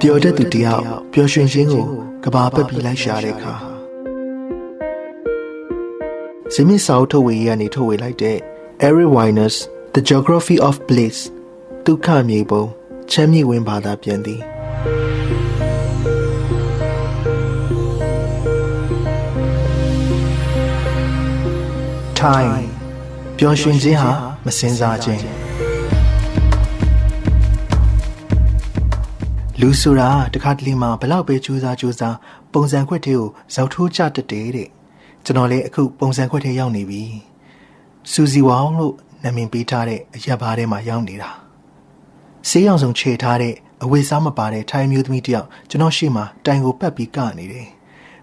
ပြောတတ်သူတယောက်ပျော်ရွှင်ခြင်းကိုကဘာပက်ပြီးလိုက်ရှာတဲ့အခါဇမီစာအုပ်ထုတ်ဝေရေးကနေထုတ်ဝေလိုက်တဲ့ Eric Weiner's The Geography of Bliss ဒုက္ခမြေပုံချမ်းမြေ့ဝင်ဘာသာပြန်သည်ထိုင်ပျော်ရွှင်ခြင်းဟာမစင်စားခြင်း လူဆိုတာတခါတလေမှဘလောက်ပဲကြိုးစားကြိုးစားပုံစံခွက်သေးကိုဇောက်ထိုးကြတတ်တယ်တဲ့ကျွန်တော်လည်းအခုပုံစံခွက်သေးရောက်နေပြီစူစီဝေါင်းလို့နာမည်ပေးထားတဲ့အရက်ဘားထဲမှာရောက်နေတာဆေးရောင်စုံခြေထားတဲ့အဝေစားမပါတဲ့ထိုင်းမျိုးသမီးတယောက်ကျွန်တော်ရှေ့မှာတိုင်ကိုပတ်ပြီးကနေတယ်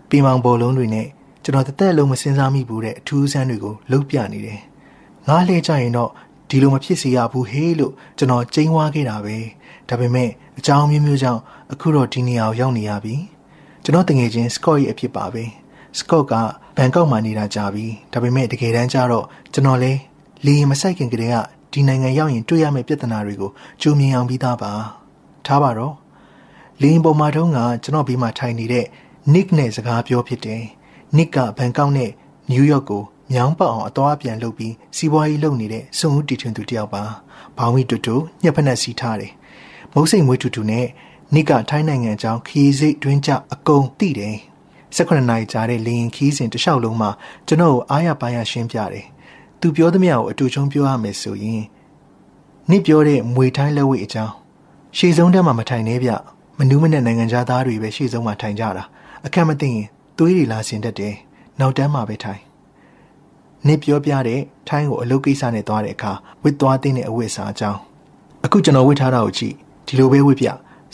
ပင်မောင်ဘောလုံးတွေနဲ့ကျွန်တော်တသက်လုံးမစင်စားမိဘူးတဲ့အထူးဆန်းတွေကိုလှုပ်ပြနေတယ်ငားလှဲကြရင်တော့ဒီလိုမဖြစ်စေရဘူးဟေးလို့ကျွန်တော်ကျိန်းဝါခဲ့တာပဲဒါပေမဲ့ အကြောင်းမျိုးမျိုးကြောင့်အခုတော့ဒီနေရာကိုရောက်နေရပြီကျွန်တော်တငယ်ချင်းစကော့ရဲ့အဖြစ်ပါပဲစကော့ကဘန်ကောက်မှာနေတာကြာပြီဒါပေမဲ့တကယ်တမ်းကျတော့ကျွန်တော်လဲလေရင်မဆိုင်ခင်ကတည်းကဒီနိုင်ငံရောက်ရင်တွေ့ရမယ့်ပြဿနာတွေကိုကြိုမြင်အောင်ပြီးသားပါထားပါတော့လေရင်ပေါ်မှာတုန်းကကျွန်တော်ဘေးမှာထိုင်နေတဲ့ Nick နဲ့စကားပြောဖြစ်တယ် Nick ကဘန်ကောက်နဲ့နယူးယောက်ကိုမြောင်းပတ်အောင်အသွားပြန်လုပ်ပြီးစီးပွားရေးလုပ်နေတဲ့စွန်ဦးတီထွင်သူတယောက်ပါဘောင်းဝီတူတူညက်ဖက်နဲ့စီထားတယ် မုတ်စိတ်မွေးတူတူနဲ့နိကထိုင်းနိုင်ငံအကြောင်းခီးစိတ်တွင်းကြအကုန်သိတယ်18နာရီကြာတဲ့လေရင်ခီးစဉ်တစ်လျှောက်လုံးမှာကျွန်တော်ကိုအားရပါးရရှင်းပြတယ်သူပြောသမျှကိုအတူချုံပြောရမယ်ဆိုရင်နိပြောတဲ့မွေထိုင်းလက်ဝဲအကြောင်းရှေ့ဆုံးတက်မှာမထိုင်နေဗျမနူးမနဲ့နိုင်ငံသားတွေပဲရှေ့ဆုံးမှာထိုင်ကြတာအခက်မသိရင်သွေးတွေလာဆင်တတ်တယ်နောက်တန်းမှာပဲထိုင်နိပြောပြတဲ့ထိုင်းကိုအလုပ်ကိစ္စနဲ့သွားတဲ့အခါဝစ်သွားတဲ့အဝတ်အစားအကြောင်းအခုကျွန်တော်ဝတ်ထားတာကိုကြည့် ဒီလိုပဲဝတ်ပြ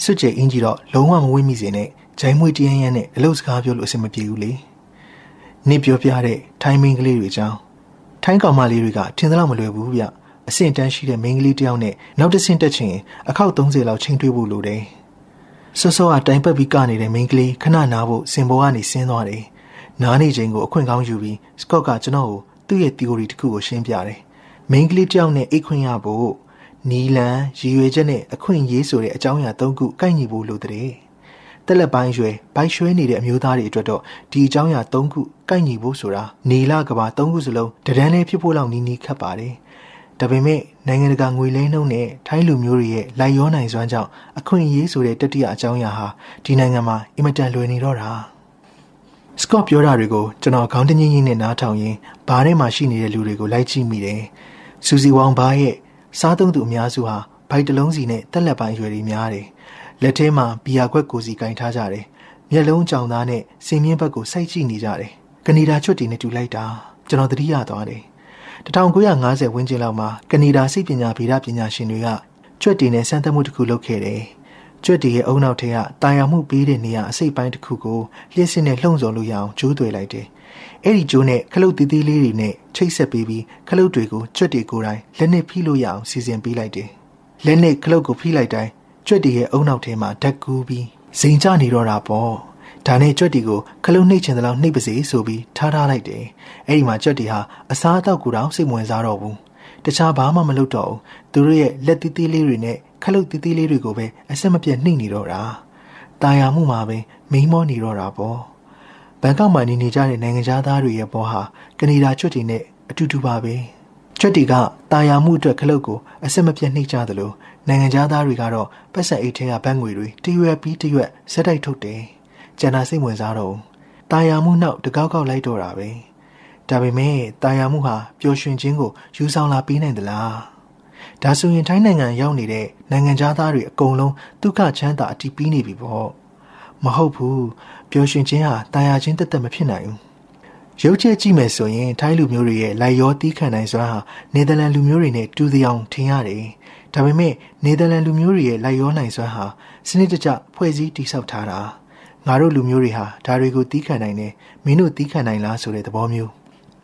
စွတ်ကျဲအင်ကြီးတော့လုံးဝမဝတ်မိစေနဲ့ဂျိုင်းမွေးတရန်ရန်နဲ့အလုပ်စကားပြောလို့အဆင်မပြေဘူးလေနိပြောပြတဲ့ထိုင်းမင်းကလေးတွေအကြောင်းထိုင်းကောင်မလေးတွေကထင်သလောက်မလွယ်ဘူးဗျအဆင့်တန်းရှိတဲ့မင်းကလေးတယောက်နဲ့နောက်တစ်ဆင့်တက်ချင်အခောက်30လောက်ချိန်တွေးဖို့လိုတယ်ဆော့ဆော့ကတိုင်ပတ်ပြီးကနေတဲ့မင်းကလေးခဏနားဖို့စင်ပေါ်ကနေဆင်းသွားတယ်နားနေချိန်ကိုအခွင့်ကောင်းယူပြီးစကော့ကကျွန်တော်ကိုသူ့ရဲ့ theory တစ်ခုကိုရှင်းပြတယ်။မိန်းကလေးတစ်ယောက်နဲ့အိတ်ခွင့်ရဖို့ နီလန်ရည်ရွယ်ချက်နဲ့အခွင့်အရေးဆိုတဲ့အကြောင်းအရာ၃ခုကိုက်ညီဖို့လိုတဲ့။တက်လက်ပိုင်းရွယ်ဘိုက်ရွှဲနေတဲ့အမျိုးသားတွေအတွက်တော့ဒီအကြောင်းအရာ၃ခုကိုက်ညီဖို့ဆိုတာနေလကဘာ၃ခုစလုံးတဒန်းလေးဖြစ်ဖို့လောက်နီးနီးခတ်ပါတယ်။ဒါပေမဲ့နိုင်ငံတကာငွေလဲနှုန်းနဲ့ထိုင်းလူမျိုးတွေရဲ့လိုက်ရောနိုင်စွမ်းကြောင့်အခွင့်အရေးဆိုတဲ့တတိယအကြောင်းအရာဟာဒီနိုင်ငံမှာအင်မတန်လွယ်နေတော့တာ။စကော့ပြောတာတွေကိုကျွန်တော်ခေါင်းတငင်းကြီးနဲ့နားထောင်ရင်းဘားထဲမှာရှိနေတဲ့လူတွေကိုလိုက်ကြည့်မိတယ်။စူစီဝေါင်ဘားရဲ့ စားသုံးသူအများစုဟာဘိုက်တလုံးစီနဲ့တက်လက်ပိုင်းရွယ်တွေများတယ်။လက်ထဲမှာဘီယာခွက်ကိုစီကင်ထားကြတယ်။မျက်လုံးကြောင်သားနဲ့စင်မြင့်ဘက်ကိုစိုက်ကြည့်နေကြတယ်။ကနေဒါချွတ်တီနဲ့တူလိုက်တာကျွန်တော်သတိရသွားတယ်။1950ဝန်းကျင်လောက်မှာကနေဒါစိတ်ပညာဗေဒပညာရှင်တွေကကျွတ်တီနဲ့စမ်းသပ်မှုတစ်ခုလုပ်ခဲ့တယ်။ကျွတ်တီရဲ့အုံနောက်ထဲကတာယာမှုပေးတဲ့နေရာအစိပ်ပိုင်းတစ်ခုကိုလျှက်စစ်နဲ့လှုံ့ဆော်လို့ရအောင်ကျိုးသွယ်လိုက်တယ်။ အဲ့ဒီကျိုးနဲ့ခလုတ်သေးသေးလေးတွေနဲ့ချိတ်ဆက်ပေးပြီးခလုတ်တွေကိုကျွတ်တီကိုယ်တိုင်လက်နဲ့ဖိလို့ရအောင်စီစဉ်ပေးလိုက်တယ်။လက်နဲ့ခလုတ်ကိုဖိလိုက်တိုင်းကျွတ်တီရဲ့အုံနောက်ထဲမှာဓာတ်ကူးပြီးဇိမ်ကျနေတော့တာပေါ့။ဒါနဲ့ကြွက်တီကိုခလုတ်နှိပ်ချင်သလောက်နှိပ်ပါစေဆိုပြီးထားထားလိုက်တယ်။အဲ့ဒီမှာကြွက်တီဟာအစားအသောက်ကိုတော့စိတ်ဝင်စားတော့ဘူး။တခြားဘာမှမလုပ်တော့ဘူး။သူတို့ရဲ့လက်သေးသေးလေးတွေနဲ့ခလုတ်တီးတီးလေးတွေကိုပဲအဆက်မပြတ်နှိမ့်နေတော့တာတာယာမှုမှာပဲမိန်းမောနေတော့တာပေါ့ ဘန်ကောက်မှာနေနေကြတဲ့နိုင်ငံသားတွေရဲ့ဘောဟာကနေဒါချွတ်တီနဲ့အတူတူပါပဲချွတ်တီကတာယာမှုအတွက်ခလုတ်ကိုအဆက်မပြတ်နှိမ့်ကြသလိုနိုင်ငံသားတွေကတော့ပတ်စံအိတ်ထဲကဘန်းငွေတွေတရွက်ပြီးတရွက်ဆက်တိုက်ထုတ်တယ်ကျန်တာစိတ်ဝင်စားတော့တာယာမှုနောက်တကောက်ကောက်လိုက်တော့တာပဲဒါပေမဲ့တာယာမှုဟာပျော်ရွှင်ခြင်းကိုယူဆောင်လာပေးနိုင်သလားဒါဆိုရင်ထိုင်းနိုင်ငံရောက်နေတဲ့နိုင်ငံသားတွေအကုန်လုံးဒုက္ခချမ်းသာအတီးပြီးနေပြီပေါ့မဟုတ်ဘူး ပျော်ရွှင်ခြင်းဟာတာယာခြင်းတက်တက်မဖြစ်နိုင်ဘူးရုပ်ချက်ကြည့်မယ်ဆိုရင်ထိုင်းလူမျိုးတွေရဲ့လိုက်ရောတီးခံနိုင်စွမ်းဟာနယ်သာလန်လူမျိုးတွေနဲ့တူသယောင်ထင်ရတယ်ဒါပေမဲ့နယ်သာလန်လူမျိုးတွေရဲ့လိုက်ရောနိုင်စွမ်းဟာစနစ်တကျဖွဲ့စည်းတည်ဆောက်ထားတာငါတို့လူမျိုးတွေဟာဒါတွေကိုတီးခံနိုင်တယ်မင်းတို့တီးခံနိုင်လားဆိုတဲ့သဘောမျိုး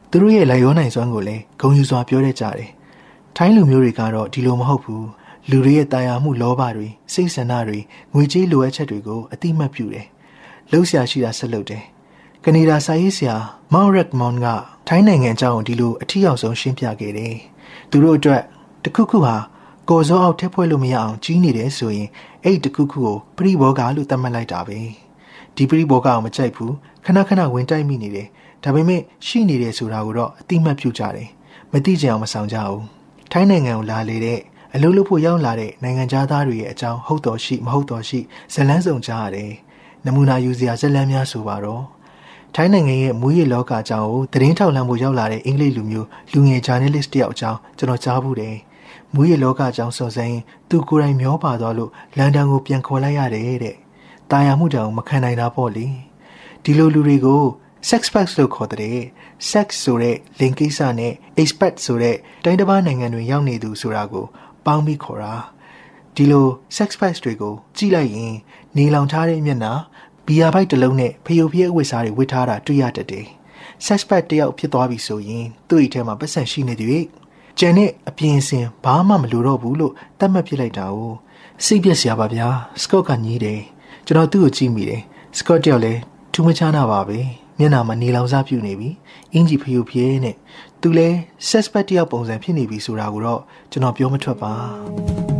သူတို့ရဲ့လိုက်ရောနိုင်စွမ်းကိုလည်းဂုံယူစွာပြောတတ်ကြတယ်ထိုင်းလူမျိုးတွေကတော့ဒီလိုမဟုတ်ဘူးလူတွေရဲ့တာယာမှုလောဘတွေစိတ်ဆန္ဒတွေငွေကြေးလိုအပ်ချက်တွေကိုအတိမတ်ပြုတယ် လှုပ်ရှားရှိတာဆက်လုပ်တယ်ကနေဒါစာရေးဆရာမောင်ရက်မွန်ကထိုင်းနိုင်ငံအကြောင်းဒီလိုအထီးအောင်ဆုံးရှင်းပြခဲ့တယ်သူတို့အတွက်တခုခုဟာကော်စောအောက်ထက်ဖွဲ့လို့မရအောင်ကြီးနေတယ်ဆိုရင်အဲ့တခုခုကိုပရိဘောဂလို့သတ်မှတ်လိုက်တာပဲဒီပရိဘောဂကိုမကြိုက်ဘူးခဏခဏဝင်တိုက်မိနေတယ်ဒါပေမဲ့ရှိနေတယ်ဆိုတာကိုတော့အတိမတ်ပြုကြတယ်မသိကြအောင်မဆောင်ကြဘူးထိုင်းနိုင်ငံကိုလာလေတဲ့အလုပ်လုပ်ဖို့ရောက်လာတဲ့နိုင်ငံသားတွေရဲ့အကြောင်းဟုတ်တော်ရှိမဟုတ်တော်ရှိဇလန်းစုံကြားရတယ် နမူနာယူစရာဇလန်းများဆိုပါတော့ထိုင်းနိုင်ငံရဲ့မူရည်လောကအကြောင်းကိုသတင်းထောက်လှမ်းဖို့ရောက်လာတဲ့အင်္ဂလိပ်လူမျိုးလူငယ်ဂျာနယ်လစ်တယောက်အကြောင်းကျွန်တော်ကြားဘူးတယ်မူရည်လောကအကြောင်းစုံစမ်းရင်သူကိုယ်တိုင်မျောပါသွားလို့လန်ဒန်ကိုပြန်ခေါ်လိုက်ရတယ်တဲ့။တာယာမှုတောင်မခံနိုင်တာပေါ့လေ။ဒီလိုလူတွေကို sex packs လို့ခေါ်တဲ့ sex ဆိုတဲ့ link ကိစ္စနဲ့ expat ဆိုတဲ့တိုင်းတစ်ပါးနိုင်ငံတွေရောက်နေသူဆိုတာကို ပေါင်းပြီးခေါ်တာဒီလို sex packs တွေကိုကြည့်လိုက်ရင်နေလောင်ထားတဲ့မျက်နှာ ဘီယာဘိုက်တစ်လုံးနဲ့ဖျိုဖျဲအဝတ်စားတွေဝတ်ထားတာတွေ့ရတတ်တယ်။ sex pack တယောက်ဖြစ်သွားပြီဆိုရင်သူ့အိတ်ထဲမှာပတ်စံရှိနေသည်ကျန်တဲ့အပြင်အစင်ဘာမှမလိုတော့ဘူးလို့သတ်မှတ်ပြလိုက်တာကိုစိတ်ပြက်စရာပါဗျာစကော့ကညီးတယ်ကျွန်တော်သူ့ကိုကြည့်မိတယ်စကော့တယောက်လည်းထူးမခြားနာပါပဲမျက်နှာမှာနေလောင်စားပြုတ်နေပြီအင်ဂျီဖျူဖျဲနဲ့သူလဲဆက်စပက်တယောက်ပုံစံဖြစ်နေပြီဆိုတာကိုတော့ကျွန်တော်ပြောမထွက်ပါ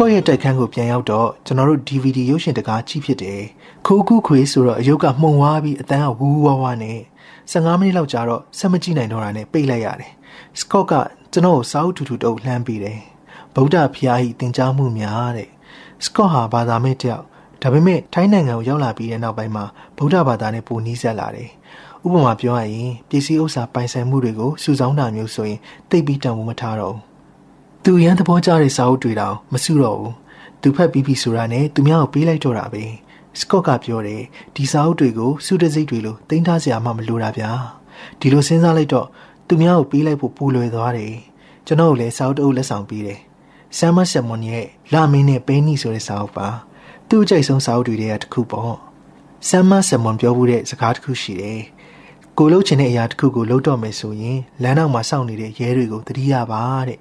ကော့ရဲ့တိုက်ခန်းကိုပြန်ရောက်တော့ကျွန်တော်တို့ DVD ရုပ်ရှင်တကားကြည့်ဖြစ်တယ်။ခိုးကူးခွေဆိုတော့အယုတ်ကမှုံဝါးပြီးအတန်းကဝူးဝါးဝါးနဲ့15မိနစ်လောက်ကြာတော့ဆက်မကြည့်နိုင်တော့တာနဲ့ပိတ်လိုက်ရတယ်။စကော့ကကျွန်တော်ကိုစာအုပ်ထူထူတုပ်လှမ်းပေးတယ်။ဗုဒ္ဓဖျားဤသင်ကြားမှုများတဲ့။စကော့ဟာဘာသာမဲ့တယောက်ဒါပေမဲ့ထိုင်းနိုင်ငံကိုရောက်လာပြီးတဲ့နောက်ပိုင်းမှာဗုဒ္ဓဘာသာနဲ့ပိုနီးစပ်လာတယ်။ဥပမာပြောရရင်ပစ္စည်းဥစ္စာပိုင်ဆိုင်မှုတွေကိုစုဆောင်းတာမျိုးဆိုရင်တိတ်ပြီးတန်ဖိုးမထားတော့ဘူး သူရန်သဘောကျတဲ့စာအုပ်တွေတောင်မစုတော့ဘူးသူဖတ်ပြီးပြီဆိုတာနဲ့သူများကိုပေးလိုက်တော့တာပဲစကော့ကပြောတယ်ဒီစာအုပ်တွေကိုစုတစိတ်တွေလိုတင်ထားစရာမှမလိုတာဗျာဒီလိုစဉ်းစားလိုက်တော့သူများကိုပေးလိုက်ဖို့ပူလွယ်သွားတယ်ကျွန်တော်လည်းစာအုပ်တအုပ်လက်ဆောင်ပေးတယ်ဆမ်မဆက်မွန်ရဲ့လာမင်းနဲ့ပဲနီဆိုတဲ့စာအုပ်ပါသူ့အကြိုက်ဆုံးစာအုပ်တွေထဲကတစ်ခုပေါ့ဆမ်မဆက်မွန်ပြောမှုတဲ့စကားတစ်ခုရှိတယ်ကိုလှုပ်ချင်တဲ့အရာတစ်ခုကိုလှုပ်တော့မယ်ဆိုရင်လမ်းနောက်မှာစောင့်နေတဲ့ရဲတွေကိုသတိရပါတဲ့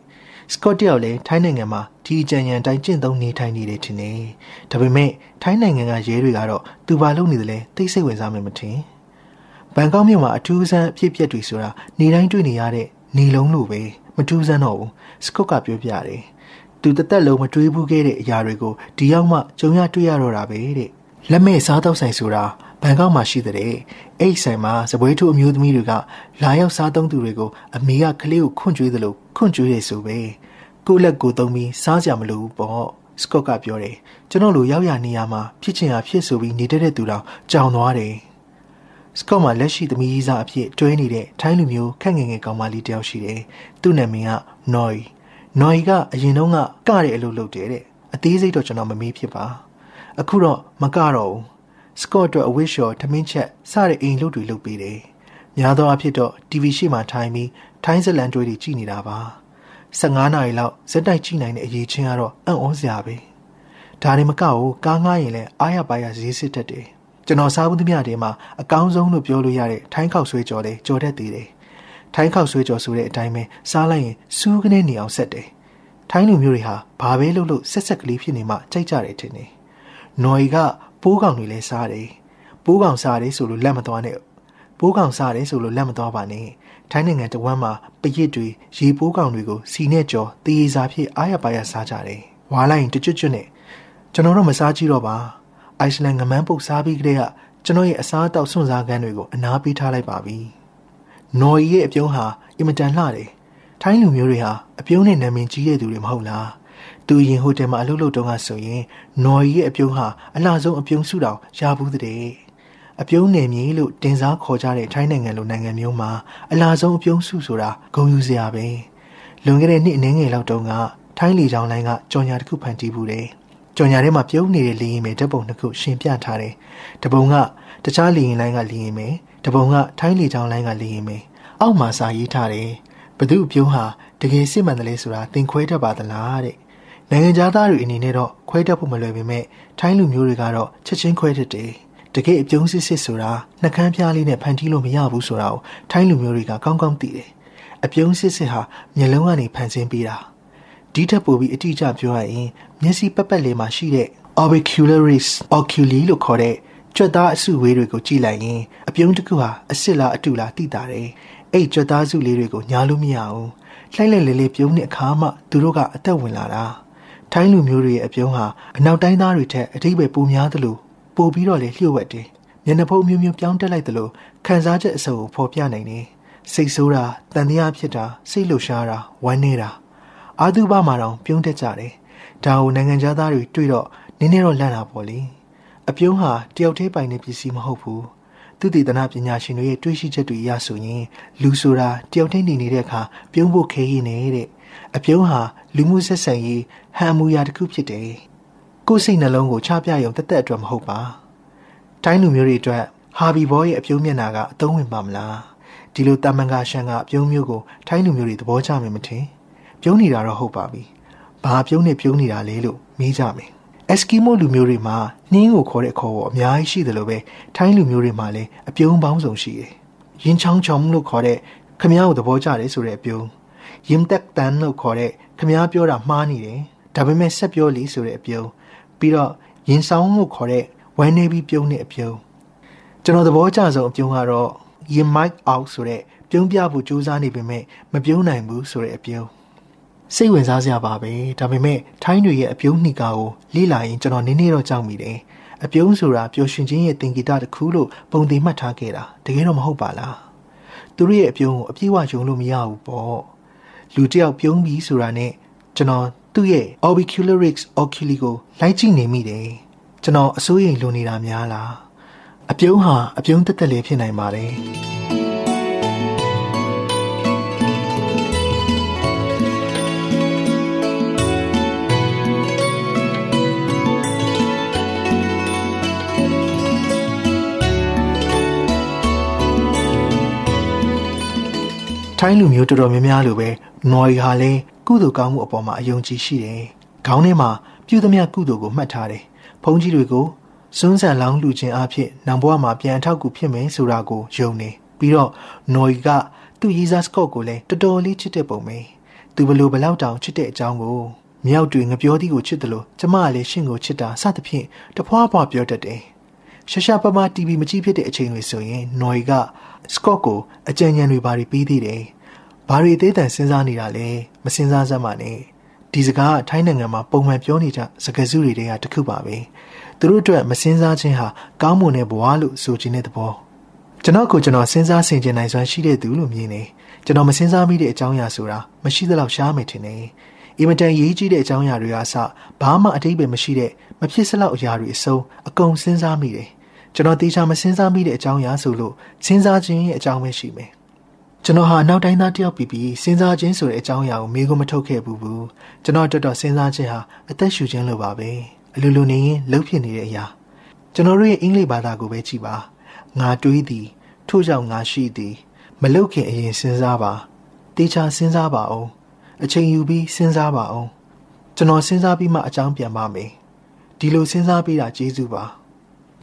စကော့တယောက်လည်းထိုင်းနိုင်ငံမှာဒီအကြံဉာဏ်တိုင်းကျင့်သုံးနေထိုင်နေတယ်ထင်တယ်။ဒါပေမဲ့ထိုင်းနိုင်ငံကရဲတွေကတော့သူဘာလုပ်နေတယ်လဲသိစိတ်ဝင်စားမှမထင်။ဘန်ကောက်မြို့မှာအထူးဆန်းအဖြစ်ပြက်တွေဆိုတာနေတိုင်းတွေ့နေရတဲ့နေလုံးလိုပဲမထူးဆန်းတော့ဘူး။စကော့ကပြောပြတယ်။သူတသက်လုံးမတွေးဘူးခဲ့တဲ့အရာတွေကိုဒီရောက်မှကြုံရတွေ့ရတော့တာပဲတဲ့။ လက်မဲ့စားတော့ဆိုင်ဆိုတာဘန်ကောက်မှာရှိတဲ့အဲ့ဆိုင်မှာစပွဲထုအမျိုးသမီးတွေကလာရောက်စားသုံးသူတွေကိုအမေကကလေးကိုခွန့်ကြွေးသလိုခွန့်ကြွေးရဆိုပဲကိုလက်ကိုသုံးပြီးစားကြမလို့ပေါ့စကော့ကပြောတယ်ကျွန်တော်လိုရောက်ရနေရမှာဖြစ်ချင်တာဖြစ်ဆိုပြီးနေတတ်တဲ့သူတော်ကြောင်သွားတယ်စကော့မှာလက်ရှိသမီးကြီးစားအဖြစ်တွဲနေတဲ့ထိုင်းလူမျိုးခက်ငယ်ငယ်ကောင်မလေးတယောက်ရှိတယ်သူ့နာမည်ကနော်နော်ကအရင်တော့ကကတဲ့အလုပ်လုပ်တယ်တဲ့အသေးစိတ်တော့ကျွန်တော်မမေးဖြစ်ပါ အခုတော့မကတော့ဘူးစကော့အတွက်အဝတ်လျှော်ထမင်းချက်စတဲ့အိမ်လုပ်တွေလုပ်ပေးတယ်။များသောအားဖြင့်တော့ TV ရှိမှထိုင်ပြီးထိုင်းဇလန်တွေကြည့်နေတာပါ။15နာရီလောက်ဇက်တိုက်ကြည့်နိုင်တဲ့အရေးချင်းကတော့အံ့ဩစရာပဲ။ဒါနဲ့မကောက်ကားငှားရင်လည်းအားရပါရဈေးစစ်တတ်တယ်။ကျွန်တော်စားဘူးသမျှတွေမှာအကောင်းဆုံးလို့ပြောလို့ရတဲ့ထိုင်းခောက်ဆွဲကြော်လေးကြော်တတ်သေးတယ်။ထိုင်းခောက်ဆွဲကြော်ဆိုတဲ့အတိုင်းပဲစားလိုက်ရင်စူးကနေနေအောင်ဆက်တယ်။ထိုင်းလူမျိုးတွေဟာဘာပဲလုပ်လို့ဆက်ဆက်ကလေးဖြစ်နေမှကြိုက်ကြတယ်ထင်တယ်။ နော်ရီကပိုးကောင်တွေလည်းစားတယ်ပိုးကောင်စားတယ်ဆိုလို့လက်မသွားနဲ့ပိုးကောင်စားတယ်ဆိုလို့လက်မသွားပါနဲ့ထိုင်းနိုင်ငံတဝမ်းမှာပရစ်တွေရေပိုးကောင်တွေကိုစီနဲ့ကြော်တေးစားဖြစ်အားရပါရစားကြတယ်ဝါလိုက်ရင်တကျွတ်ကျွတ်နဲ့ကျွန်တော်တို့မစားကြည့်တော့ပါအိုက်စလန်ငမန်းပုတ်စားပြီးကတည်းကကျွန်တော်ရဲ့အစားအသောက်စွန့်စားခန်းတွေကိုအနားပေးထားလိုက်ပါပြီနော်ရီရဲ့အပြုံးဟာအင်မတန်လှတယ်ထိုင်းလူမျိုးတွေဟာအပြုံးနဲ့နာမည်ကြီးတဲ့သူတွေမဟုတ်လား သူရင်ဟိုတယ်မှာအလုပ်လုပ်တုန်းကဆိုရင်နော်ရီရဲ့အပြုံးဟာအလှဆုံးအပြုံးစုတောင်ရဘူးတဲ့အပြုံးနယ်မြေလို့တင်စားခေါ်ကြတဲ့ထိုင်းနိုင်ငံလိုနိုင်ငံမျိုးမှာအလှဆုံးအပြုံးစုဆိုတာဂုဏ်ယူစရာပဲလွန်ခဲ့တဲ့နှစ်အနည်းငယ်လောက်တုန်းကထိုင်းလီချောင်းလိုင်းကကြော်ညာတစ်ခုဖန်တီးဘူးတယ်ကြော်ညာထဲမှာပြုံးနေတဲ့လေရင်မယ်ဓပုံနှစ်ခုရှင်းပြထားတယ်တပုံကတခြားလေရင်လိုင်းကလေရင်မယ်တပုံကထိုင်းလီချောင်းလိုင်းကလေရင်မယ်အောက်မှာစာရေးထားတယ်ဘသူအပြုံးဟာတကယ်စစ်မှန်တယ်လဲဆိုတာသင်ခွဲတတ်ပါသလားတဲ့ နိုင်ငံသားတွေအနေနဲ့တော့ခွဲတတ်ဖို့မလွယ်ပေမဲ့ထိုင်းလူမျိုးတွေကတော့ချက်ချင်းခွဲတတ်တယ်။တကယ်အပြုံးစစ်စစ်ဆိုတာနှကန်းပြားလေးနဲ့ဖန်တီးလို့မရဘူးဆိုတာကိုထိုင်းလူမျိုးတွေကကောင်းကောင်းသိတယ်။အပြုံးစစ်စစ်ဟာမျက်လုံးကနေဖန်ဆင်းပေးတာဒီထက်ပိုပြီးအတိအကျပြောရရင်မျက်စိပတ်ပတ်လေးမှာရှိတဲ့ orbicularis oculi လို့ခေါ်တဲ့ကြွက်သားအစုဝေးတွေကိုကြည့်လိုက်ရင်အပြုံးတစ်ခုဟာအစ်စ်လားအတူလားသိတာတယ်အဲ့ကြွက်သားစုလေးတွေကိုညားလို့မရဘူးလှိုက်လိုက်လေလေပြုံးတဲ့အခါမှသူတို့ကအသက်ဝင်လာတာ ထိုင်းလူမျိုးတွေရဲ့အပြုံးဟာအနောက်တိုင်းသားတွေထက်အထိပ္ပယ်ပိုများသလိုပိုပြီးတော့လေလျှို့ဝှက်တယ်မျက်နှာဖုံးမျိုးမျိုးပြောင်းတက်လိုက်သလိုခံစားချက်အစုံကိုဖော်ပြနိုင်တယ်စိတ်ဆိုးတာတန်တရားဖြစ်တာစိတ်လှုပ်ရှားတာဝမ်းနေတာအာသုဘမှာတော့ပြုံးတက်ကြတယ်ဒါကိုနိုင်ငံသားတွေတွေ့တော့နည်းနည်းတော့လန့်တာပေါ့လေအပြုံးဟာတယောက်တည်းပိုင်တဲ့ပစ္စည်းမဟုတ်ဘူးသူတည်တနာပညာရှင်တွေရဲ့တွေးရှိချက်တွေအရဆိုရင်လူဆိုတာတယောက်တည်းနေနေတဲ့အခါပြုံးဖို့ခဲရည်နေတဲ့ အပြုံးဟာလူမှုဆက်ဆံရေးဟန်မူရာတစ်ခုဖြစ်တယ်ကိုယ်စိတ်နှလုံးကိုချပြရုံတက်တက်အတွက်မဟုတ်ပါတိုင်းလူမျိုးတွေအတွက်ဟာဘီဘောရဲ့အပြုံးမျက်နာကအသုံးဝင်ပါမလားဒီလိုတာမန်ကရှန်ကအပြုံးမျိုးကိုထိုင်းလူမျိုးတွေသဘောကျမယ်မထင်ပြုံးနေတာတော့ဟုတ်ပါပြီဘာပြုံးနေပြုံးနေတာလဲလို့မေးကြမယ်အက်စကီမိုလူမျိုးတွေမှာနှင်းကိုခေါ်တဲ့ခေါ်ပေါ်အများကြီးရှိတယ်လို့ပဲထိုင်းလူမျိုးတွေမှာလည်းအပြုံးပေါင်းစုံရှိတယ်။ရင်ချောင်းချောင်းလို့ခေါ်တဲ့ခမ ्या ကိုသဘောကျတယ်ဆိုတဲ့အပြုံး ရင်တက်တန်လို့ခေါ်တဲ့ခမ ्या ပြောတာမှားနေတယ်။ဒါပေမဲ့ဆက်ပြောလေဆိုတဲ့အပြုံးပြီးတော့ရင်ဆောင်လို့ခေါ်တဲ့ဝမ်းနေပြီးပြုံးတဲ့အပြုံးကျွန်တော်သဘောကျဆုံးအပြုံးကတော့ရင် mic out ဆိုတဲ့ပြုံးပြဖို့ကြိုးစားနေပေမဲ့မပြုံးနိုင်ဘူးဆိုတဲ့အပြုံးစိတ်ဝင်စားစရာပါပဲဒါပေမဲ့ထိုင်းတွေရဲ့အပြုံးနှိကာကိုလေ့လာရင်ကျွန်တော်နည်းနည်းတော့ကြောက်မိတယ်အပြုံးဆိုတာပျော်ရွှင်ခြင်းရဲ့သင်္ကေတတစ်ခုလို့ပုံသင်မှတ်ထားခဲ့တာတကယ်တော့မဟုတ်ပါလားသူတို့ရဲ့အပြုံးကိုအပြည့်အဝယုံလို့မရဘူးပေါ့ လူတယောက်ပြုံးပြီးဆိုတာနဲ့ကျွန်တော်သူ့ရဲ့ orbicularis oculi ကိုလိုက်ကြည့်နေမိတယ်ကျွန်တော်အစိုးရိမ်လွန်နေတာများလားအပြုံးဟာအပြုံးတက်တက်လေးဖြစ်နိုင်ပါတယ် ထိုင်းလူမျိုးတော်တော်များများလိုပဲနော်ရီဟာလည်းကုသိုလ်ကောင်းမှုအပေါ်မှာအယုံကြည်ရှိတယ်။ခေါင်းထဲမှာပြုသမျှကုသိုလ်ကိုမှတ်ထားတယ်။ဘုန်းကြီးတွေကိုစွန်းဆန်လောင်းလူခြင်းအဖြစ်နံဘွားမှာပြန်အထောက်ကူဖြစ်မယ်ဆိုတာကိုယုံနေပြီးတော့နော်ရီကသူ့ရီဇာစကော့ကိုလည်းတော်တော်လေးချစ်တဲ့ပုံပဲ။သူဘလို့ဘလောက်တောင်ချစ်တဲ့အကြောင်းကိုမြောက်တွေငပြောသီးကိုချစ်တယ်လို့ကျမကလည်းရှင့်ကိုချစ်တာစသဖြင့်တဖွာဖွာပြောတတ်တယ်။ ရှာရှာပမာ TV မကြည့်ဖြစ်တဲ့အချိန်တွေဆိုရင်နော်ရီကစကော့ကိုအကြံဉာဏ်တွေဘာတွေပေးသေးတယ်။ဘာတွေသေးတန်စဉ်းစားနေတာလဲမစဉ်းစားစမ်းပါနဲ့။ဒီစကားကထိုင်းနိုင်ငံမှာပုံမှန်ပြောနေကြစကားစုတွေတည်းကတစ်ခုပါပဲ။သူတို့အတွက်မစဉ်းစားခြင်းဟာကောင်းမွန်တဲ့ဘဝလို့ဆိုခြင်းတဲ့သဘော။ကျွန်တော်ကိုကျွန်တော်စဉ်းစားဆင်ခြင်နိုင်စွမ်းရှိတဲ့သူလို့မြင်နေ။ကျွန်တော်မစဉ်းစားမိတဲ့အကြောင်းအရာဆိုတာမရှိသလောက်ရှားမယ်ထင်တယ်။အင်မတန်ရေးကြီးတဲ့အကြောင်းအရာတွေအစဘာမှအတိတ်ပဲမရှိတဲ့မဖြစ်စလောက်အရာတွေအစုံအကုန်စဉ်းစားမိတယ်။ ကျွန်တော်တေချာမစဉ်းစားမိတဲ့အကြောင်းအရာဆိုလို့စဉ်းစားခြင်းရဲ့အကြောင်းပဲရှိမယ်ကျွန်တော်ဟာနောက်တိုင်းသားတယောက်ပြီးပြီးစဉ်းစားခြင်းဆိုတဲ့အကြောင်းအရာကိုမေးခွန်းမထုတ်ခဲ့ဘူးဘူးကျွန်တော်တော်တော်စဉ်းစားခြင်းဟာအသက်ရှူခြင်းလိုပါပဲအလိုလိုနေရင်လှုပ်ဖြစ်နေတဲ့အရာကျွန်တော်တို့ရဲ့အင်္ဂလိပ်ဘာသာကိုပဲကြည့်ပါငါတွေးသည်ထို့ကြောင့်ငါရှိသည် မလုတ်ခင်အရင်စဉ်းစားပါတေချာစဉ်းစားပါအောင်အချိန်ယူပြီးစဉ်းစားပါအောင်ကျွန်တော်စဉ်းစားပြီးမှအကြောင်းပြန်ပါမယ်ဒီလိုစဉ်းစားပြီးတာကျေးဇူးပါ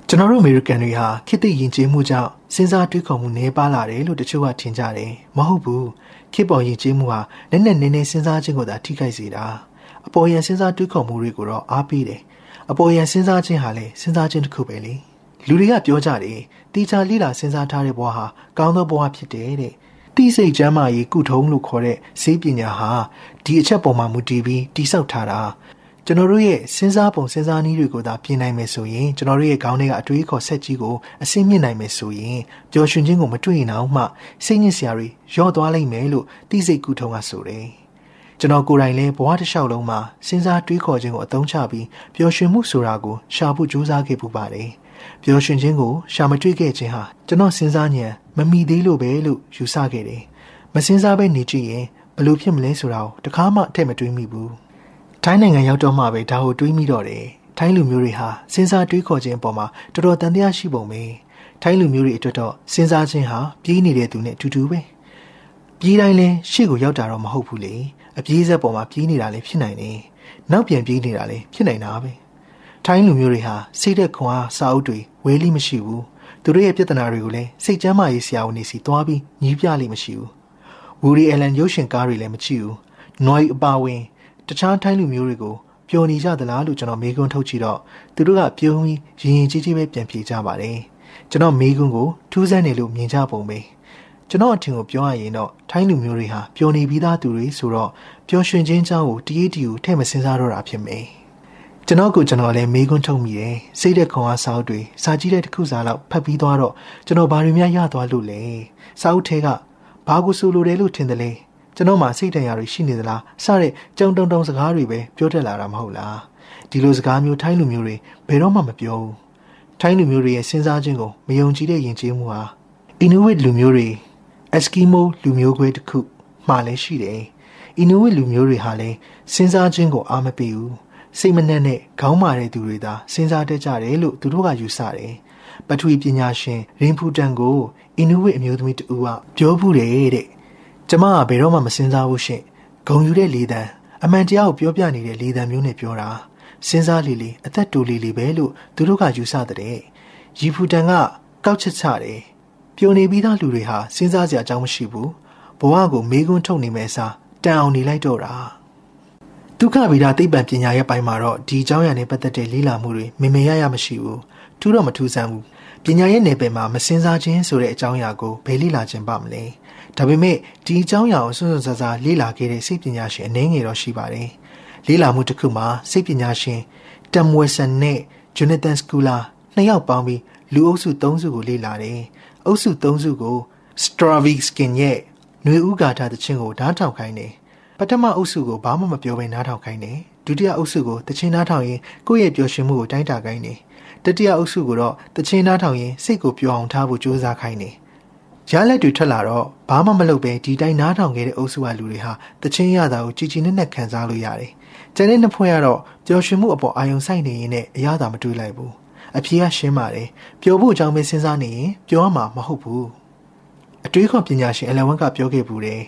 ကျွန်တော်တို့အမေရိကန်တွေဟာခေတ်သစ်ယဉ်ကျေးမှုကြောင့်စဉ်းစားတွေးခေါ်မှုနည်းပါးလာတယ်လို့တချို့ကထင်ကြတယ်မဟုတ်ဘူးခေတ်ပေါ်ယဉ်ကျေးမှုဟာနည်းနည်းနည်းနည်းစဉ်းစားခြင်းကိုသာထိခိုက်စေတာအပေါ်ယံစဉ်းစားတွေးခေါ်မှုတွေကိုတော့အားပေးတယ်အပေါ်ယံစဉ်းစားခြင်းဟာလည်းစဉ်းစားခြင်းတစ်ခုပဲလေလူတွေကပြောကြတယ်တီချာလိလာစဉ်းစားထားတဲ့ဘဝဟာကောင်းသောဘဝဖြစ်တယ်တဲ့တိစိတ်ကျမ်းမာရေးကုထုံးလို့ခေါ်တဲ့ဈေးပညာဟာဒီအချက်ပေါ်မှာမူတည်ပြီးတိဆောက်ထားတာ ကျွန်တော်တို့ရဲ့စဉ်းစားပုံစဉ်းစားနည်းတွေကိုသာပြင်နိုင်မယ်ဆိုရင်ကျွန်တော်တို့ရဲ့ခေါင်းထဲကအတွေးခေါ်ဆက်ကြီးကိုအစင်းမြင့်နိုင်မယ်ဆိုရင်ပျော်ရွှင်ခြင်းကိုမတွေ့ရင်တော့မှစိတ်ညစ်စရာတွေရော့သွားလိမ့်မယ်လို့သိစိတ်ကူထုံးကဆိုတယ်ကျွန်တော်ကိုယ်တိုင်လည်းဘဝတစ်လျှောက်လုံးမှာစဉ်းစားတွေးခေါ်ခြင်းကိုအသုံးချပြီးပျော်ရွှင်မှုဆိုတာကိုရှာဖို့ကြိုးစားခဲ့ပူပါတယ်ပျော်ရွှင်ခြင်းကိုရှာမတွေ့ခဲ့ခြင်းဟာကျွန်တော်စဉ်းစားဉာဏ်မမီသေးလို့ပဲလို့ယူဆခဲ့တယ်မစဉ်းစားပဲနေကြည့်ရင်ဘလို့ဖြစ်မလဲဆိုတာကိုတခါမှအထက်မတွေးမိဘူး ထိုင်းနိုင်ငံရောက်တော့မှပဲဒါကိုတွေးမိတော့တယ်ထိုင်းလူမျိုးတွေဟာစဉ်းစားတွေးခေါ်ခြင်းအပေါ်မှာတော်တော်တန်တရားရှိပုံပဲထိုင်းလူမျိုးတွေအတွက်တော့စဉ်းစားခြင်းဟာပြေးနေတဲ့သူနဲ့အတူတူပဲပြေးတိုင်းလဲရှေ့ကိုရောက်တာတော့မဟုတ်ဘူးလေအပြေးဆက်ပေါ်မှာပြေးနေတာလည်းဖြစ်နိုင်တယ်နောက်ပြန်ပြေးနေတာလည်းဖြစ်နိုင်တာပဲထိုင်းလူမျိုးတွေဟာစိတ်သက်ခွန်အားစာအုပ်တွေဝဲလိမရှိဘူးသူတို့ရဲ့ပြဿနာတွေကိုလည်းစိတ်ကျမ်းမာရေးဆရာဝန်တွေစီသွားပြီးညီးပြလိမရှိဘူးဝူရီအယ်လန်ရုပ်ရှင်ကားတွေလည်းမကြည့်ဘူးနွိုင်းအပါဝင် တခြားထိုင်းလူမျိုးတွေကိုပျော်နေကြသလားလို့ကျွန်တော်မေးခွန်းထုတ်ကြည့်တော့သူတို့ကပြုံးပြီးရင်ရင်ကြီးကြီးပဲပြန်ဖြေကြပါတယ်ကျွန်တော်မေးခွန်းကိုထူးဆန်းနေလို့မြင်ကြပုံပဲကျွန်တော်အထင်ကိုပြောရရင်တော့ထိုင်းလူမျိုးတွေဟာပျော်နေပြီးသားသူတွေဆိုတော့ပျော်ရွှင်ခြင်းကြောင့်ကိုတည်တည်ကိုထည့်မစင်စားတော့တာဖြစ်မယ်ကျွန်တော်ကိုကျွန်တော်လည်းမေးခွန်းထုတ်မိတယ်စိတ်တဲ့ခွန်အားစာအုပ်တွေစာကြည့်တဲ့တစ်ခုစာလောက်ဖတ်ပြီးသွားတော့ကျွန်တော်ဘာတွေများရသွားလို့လဲစာအုပ်ထဲကဘာကိုဆိုလိုတယ်လို့ထင်တယ်လဲ ကျွန်တော်မှစိတ်တန်ရာတွေရှိနေသလားစတဲ့ကြောင်တုံတုံစကားတွေပဲပြောတတ်လာတာမဟုတ်လားဒီလိုစကားမျိုးထိုင်းလူမျိုးတွေဘယ်တော့မှမပြောဘူးထိုင်းလူမျိုးတွေရဲ့စဉ်းစားခြင်းကိုမယုံကြည်တဲ့ယဉ်ကျေးမှုဟာအီနူဝစ်လူမျိုးတွေအက်စကီမိုလူမျိုးခွဲတစ်ခုမှလည်းရှိတယ်အီနူဝစ်လူမျိုးတွေဟာလည်းစဉ်းစားခြင်းကိုအားမပေးဘူးစိတ်မနှက်နဲ့ခေါင်းမာတဲ့သူတွေသာစဉ်းစားတတ်ကြတယ်လို့သူတို့ကယူဆတယ်ပထဝီပညာရှင်ရင်ဖူတန်ကိုအီနူဝစ်အမျိုးသမီးတူကပြောဘူးတယ်တဲ့ ကျမကဘယ်တော့မှမစဉ်းစားဘူးရှင်ဂုံယူတဲ့လေတံအမှန်တရားကိုပြောပြနေတဲ့လေတံမျိုးနဲ့ပြောတာစဉ်းစားလေလေအသက်တူလေလေပဲလို့သူတို့ကယူဆတဲ့ရီဖူတန်ကကောက်ချက်ချတယ်ပျော်နေပြီးသားလူတွေဟာစဉ်းစားစရာအကြောင်းမရှိဘူးဘဝကိုမေးခွန်းထုတ်နေမဲ့အစားတန်အောင်နေလိုက်တော့တာဒုက္ခဗေဒသိပ္ပံပညာရဲ့ပိုင်းမှာတော့ဒီအကြောင်းအရာနဲ့ပတ်သက်တဲ့လေ့လာမှုတွေမေမေရရမရှိဘူးထူးတော့မထူးဆန်းဘူး ပညာရဲ့နယ်ပယ်မှာမစင်စားခြင်းဆိုတဲ့အကြောင်းအရာကိုဘယ်လေ့လာခြင်းပါမလဲဒါပေမဲ့ဒီအကြောင်းအရာကိုစွန့်စွန့်စားစားလေ့လာခဲ့တဲ့စိတ်ပညာရှင်အနည်းငယ်တော့ရှိပါတယ်လေ့လာမှုတစ်ခုမှာစိတ်ပညာရှင်တမ်ဝယ်ဆန်နဲ့ဂျိုနသန်စကူလာနှစ်ယောက်ပေါင်းပြီးလူအုပ်စု၃စုကိုလေ့လာတယ်အုပ်စု၃စုကို Stravinsky ရဲ့ຫນွေဥကာထသချင်းကိုဓာတ်ထောက်ခိုင်းတယ်ပထမအုပ်စုကိုဘာမှမပြောဘဲနားထောင်ခိုင်းတယ်ဒုတိယအုပ်စုကိုတချင်းနားထောင်ရင်ကိုယ့်ရဲ့ပျော်ရွှင်မှုကိုတိုင်းတာခိုင်းတယ် တတိယအုပ်စုကိုတော့တချင်းနားထောင်ရင်စိတ်ကိုပျော်အောင်ထားဖို့ကြိုးစားခိုင်းတယ်ရလက်တွေထွက်လာတော့ဘာမှမလုပ်ပဲဒီတိုင်းနားထောင်ခဲ့တဲ့အုပ်စုကလူတွေဟာတချင်းရတာကိုကြည်ကြည်နက်နက်ခံစားလို့ရတယ်ကျန်တဲ့နှစ်ဖွဲ့ကတော့ပျော်ရွှင်မှုအပေါ်အာရုံစိုက်နေရင်နဲ့အရသာမတွေးလိုက်ဘူးအဖြေကရှင်းပါတယ်ပျော်ဖို့အကြောင်းပဲစဉ်းစားနေရင်ပျော်ရမှာမဟုတ်ဘူးအတွေးခေါ်ပညာရှင်အလဝန်းကပြောခဲ့ဘူးတယ်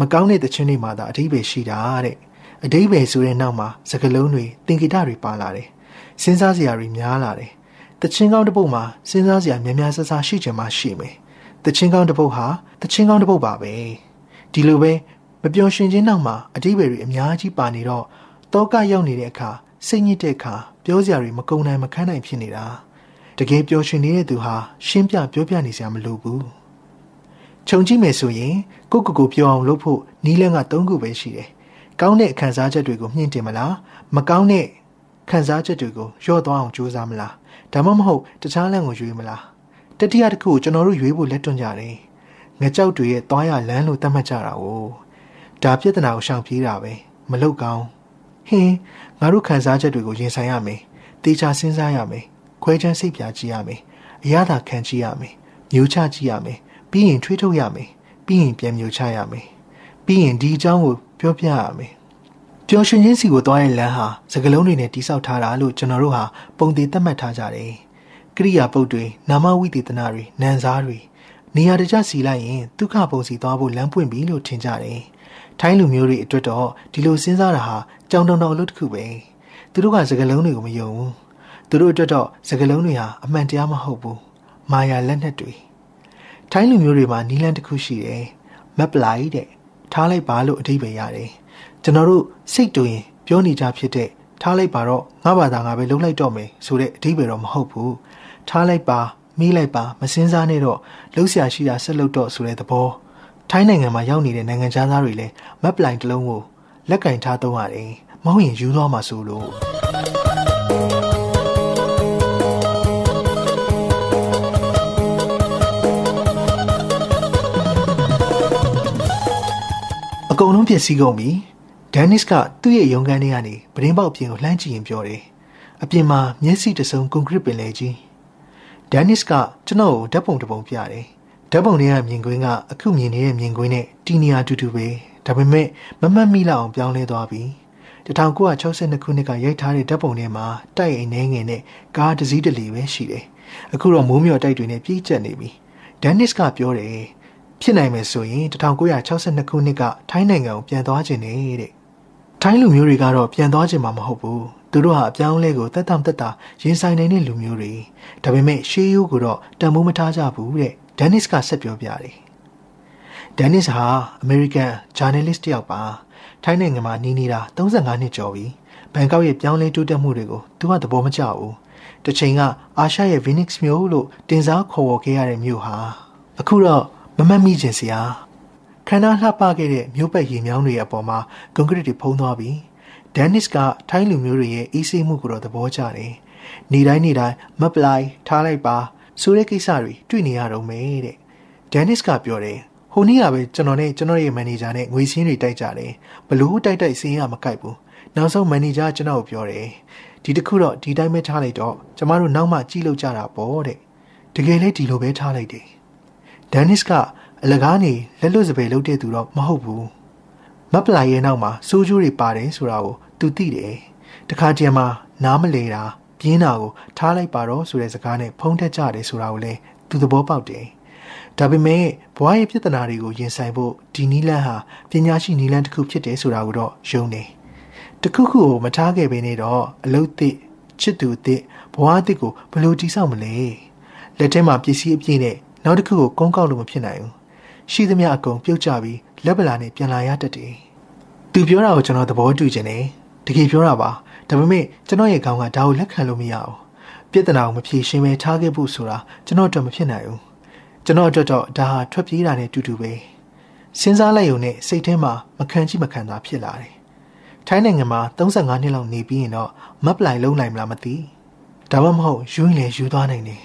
မကောင်းတဲ့တခြင်းတွေမှာသာအဓိပ္ပာယ်ရှိတာတဲ့အဓိပ္ပာယ်ဆိုတဲ့နောက်မှာစကားလုံးတွေသင်္ကေတတွေပါလာတယ်စဉ်းစားစရာတွေများလာတယ် တခြင်းကောင်းတစ်ပုဒ်မှာစဉ်းစားစရာများများဆဆရှိချင်မှရှိမယ်တခြင်းကောင်းတစ်ပုဒ်ဟာတခြင်းကောင်းတစ်ပုဒ်ပါပဲဒီလိုပဲမပျော်ရွှင်ခြင်းနောက်မှာအဓိပ္ပာယ်တွေအများကြီးပါနေတော့တောကရောက်နေတဲ့အခါစိတ်ညစ်တဲ့အခါပြောစရာတွေမကုံနိုင်မခန်းနိုင်ဖြစ်နေတာတကယ်ပျော်ရွှင်နေတဲ့သူဟာရှင်းပြပြောပြနေစရာမလိုဘူးခြုံကြည့်မယ်ဆိုရင်ကိုကိုကိုပြောအောင်လုပ်ဖို့နီးလန်းက၃ခုပဲရှိတယ်။ကောင်းတဲ့ခံစားချက်တွေကိုမြင့်တင်မလားမကောင်းတဲ့ခံစားချက်တွေကိုလျှော့သွားအောင်ကြိုးစားမလား ဒါမှမဟုတ်တခြားလမ်းကိုရွေးမလားတတိယတစ်ခုကိုကျွန်တော်တို့ရွေးဖို့လက်တွန့်ကြတယ်။ငကြောက်တွေရဲ့သွားရလမ်းလို့သတ်မှတ်ကြတာ哦။ဒါပြဿနာကိုရှောင်ပြေးတာပဲမလောက်ကောင်းဟင်းငါတို့ခံစားချက်တွေကိုရင်ဆိုင်ရမယ်။တေချာစဉ်းစားရမယ်။ခွဲချမ်းစိတ်ပြကြည့်ရမယ်။အရသာခံကြည့်ရမယ်။မျိုးချကြည့်ရမယ်။ပြီးရင်ထွေးထုတ်ရမယ်ပြီးရင်ပြန်မျိုးချရမယ်ပြီးရင်ဒီအကြောင်းကိုပြောပြရမယ် ပျော်ရွှင်ခြင်းစီကိုသွားတဲ့လမ်းဟာစကလုံးတွေနဲ့တိဆောက်ထားတာလို့ကျွန်တော်တို့ဟာပုံသေးသတ်မှတ်ထားကြတယ်ကရိယာပုတ်တွေနာမဝိသေသနာတွေနံစားတွေနေရာတကျစီလိုက်ရင်ဒုက္ခပုံစီသွားဖို့လမ်းပွင့်ပြီလို့ထင်ကြတယ်ထိုင်းလူမျိုးတွေအတွက်တော့ဒီလိုစဉ်းစားတာဟာကြောင်တုံတော်အလုပ်တစ်ခုပဲသူတို့ကစကလုံးတွေကိုမယုံဘူးသူတို့အတွက်တော့စကလုံးတွေဟာအမှန်တရားမဟုတ်ဘူးမာယာလက်နက်တွေထိုင်းလူမျိုးတွေမှာနီလန်တစ်ခုရှိတယ်မက်ပလိုက်တဲ့ထားလိုက်ပါလို့အဓိပ္ပာယ်ရတယ် ကျွန်တော်တို့စိတ်တူရင်ပြောနေကြဖြစ်တဲ့ထားလိုက်ပါတော့ငါဘာသာငါပဲလုံးလိုက်တော့မယ်ဆိုတဲ့အဓိပ္ပာယ်တော့မဟုတ်ဘူးထားလိုက်ပါမိလိုက်ပါမစင်းစားနဲ့တော့လှုပ်ရှားရှိတာဆက်လုပ်တော့ဆိုတဲ့သဘောထိုင်းနိုင်ငံမှာရောက်နေတဲ့နိုင်ငံသားတွေလည်းမက်ပလိုက်တစ်လုံးကိုလက်ကင်ထားသုံးရတယ်မဟုတ်ရင်ယူသွားမှာဆိုလို့အကုန်လုံးပြည့်စည်ကုန်ပြီ ဒန်နစ်ကသူ့ရဲ့ရုံးခန်းထဲကနေပရင်းပေါက်ပြင်ကိုလှမ်းကြည့်ရင်ပြောတယ်အပြင်မှာမျက်စိတစုံကွန်ကရစ်ပင်လေကြီးဒန်နစ်ကကျွန်တော်ကိုဓာတ်ပုံတစ်ပုံပြတယ်ဓာတ်ပုံထဲကမြင်ကွင်းကအခုမြင်နေတဲ့မြင်ကွင်းနဲ့တီနီယာတူတူပဲဒါပေမဲ့မမှတ်မိလောက်အောင်ပြောင်းလဲသွားပြီ1962ခုနှစ်ကရိုက်ထားတဲ့ဓာတ်ပုံထဲမှာတိုက်အိမ်နှဲငယ်နဲ့ကားတစ်စီးတစ်လီပဲရှိတယ်အခုတော့မိုးမျှော်တိုက်တွေနဲ့ပြည့်ကျက်နေပြီဒန်နစ်ကပြောတယ်ဖြစ်နိုင်မယ်ဆိုရင်1962ခုနှစ်ကထိုင်းနိုင်ငံကိုပြန်သွားခြင်းနေတဲ့ ထိုင်းလူမျိုးတွေကတော့ပြန်သွားခြင်းမှာမဟုတ်ဘူးသူတို့ဟာအပြောင်းလဲကိုတက်တောင့်တက်တာရင်ဆိုင်နေတဲ့လူမျိုးတွေဒါပေမဲ့ရှေးရိုးကိုတော့တန်ဖိုးမထားကြဘူးတဲ့ဒန်နစ်ကဆက်ပြောပြတယ်ဒန်နစ်ဟာအမေရိကန်ဂျာနယ်လစ်တယောက်ပါထိုင်းနိုင်ငံမှာနေနေတာ35နှစ်ကျော်ပြီဘန်ကောက်ရဲ့ပြောင်းလဲတိုးတက်မှုတွေကိုသူကသဘောမကျဘူးတစ်ချိန်ကအာရှရဲ့ Phoenix မြို့လို့တင်စားခေါ်ဝေါ်ခဲ့ရတဲ့မြို့ဟာအခုတော့မမတ်မိခြင်းစရာ ခန္ဓာလှပခဲ့တဲ့မြို့ပတ်ရေမြောင်းတွေအပေါ်မှာကွန်ကရစ်တွေဖုံးသွားပြီဒန်နစ်ကထိုင်းလူမျိုးတွေရဲ့အေးဆေးမှုကိုတော့သဘောကျတယ်နေတိုင်းနေတိုင်းမပလိုက်ထားလိုက်ပါဆိုတဲ့ကိစ္စတွေတွေ့နေရတော့မယ်တဲ့ဒန်နစ်ကပြောတယ်ဟိုနေ့ကပဲကျွန်တော်နဲ့ကျွန်တော်ရဲ့မန်နေဂျာနဲ့ငွေစင်းတွေတိုက်ကြတယ်ဘလို့တိုက်တိုက်စင်းရမကိုက်ဘူးနောက်ဆုံးမန်နေဂျာကျွန်တော်ကိုပြောတယ်ဒီတစ်ခုတော့ဒီတိုင်းပဲထားလိုက်တော့ကျမတို့နောက်မှကြည့်လို့ကြတာပေါ့တဲ့တကယ်လဲဒီလိုပဲထားလိုက်တယ်ဒန်နစ်က အလကားနေလက်လွတ်စပယ်လုပ်တဲ့သူတော့မဟုတ်ဘူးမပလိုက်ရဲ့နောက်မှာစိုးကျိုးတွေပါတယ်ဆိုတာကိုသူသိတယ်တခါတည်းမှာနားမလဲတာပြင်းတာကိုထားလိုက်ပါတော့ဆိုတဲ့စကားနဲ့ဖုံးထက်ကြတယ်ဆိုတာကိုလည်းသူသဘောပေါက်တယ်ဒါပေမဲ့ဘဝရဲ့ပြဿနာတွေကိုရင်ဆိုင်ဖို့ဒီနီလန်းဟာပညာရှိနီလန်းတစ်ခုဖြစ်တယ်ဆိုတာကိုတော့ယုံတယ်တခုခုကိုမထားခဲ့ဘဲနဲ့တော့အလုတ်သစ်ချစ်သူသစ်ဘဝသစ်ကိုဘယ်လိုတည်ဆောက်မလဲလက်ထဲမှာပစ္စည်းအပြည့်နဲ့နောက်တစ်ခုကိုကုန်းကောက်လို့မဖြစ်နိုင်ဘူး ရှိသမျှအကုန်ပြုတ်ကျပြီးလက်ပလာနဲ့ပြန်လာရတတ်တယ်သူပြောတာကိုကျွန်တော်သဘောတူခြင်းတယ်တကယ်ပြောတာပါဒါပေမဲ့ကျွန်တော်ရဲ့ခေါင်းကဒါကိုလက်ခံလို့မရဘူးပြဿနာကိုမဖြေရှင်းပဲထားခဲ့ဖို့ဆိုတာကျွန်တော်အတွက်မဖြစ်နိုင်ဘူးကျွန်တော်အတွက်တော့ဒါဟာထွက်ပြေးတာနဲ့တူတူပဲစဉ်းစားလိုက်ုံနဲ့စိတ်ထဲမှာမခံချိမခံသာဖြစ်လာတယ်ထိုင်းနိုင်ငံမှာ35နှစ်လောက်နေပြီးရင်တော့မပ်ပလိုက်လုံးနိုင်မလားမသိဒါမှမဟုတ်ယူရင်လည်းယူသွားနိုင်တယ်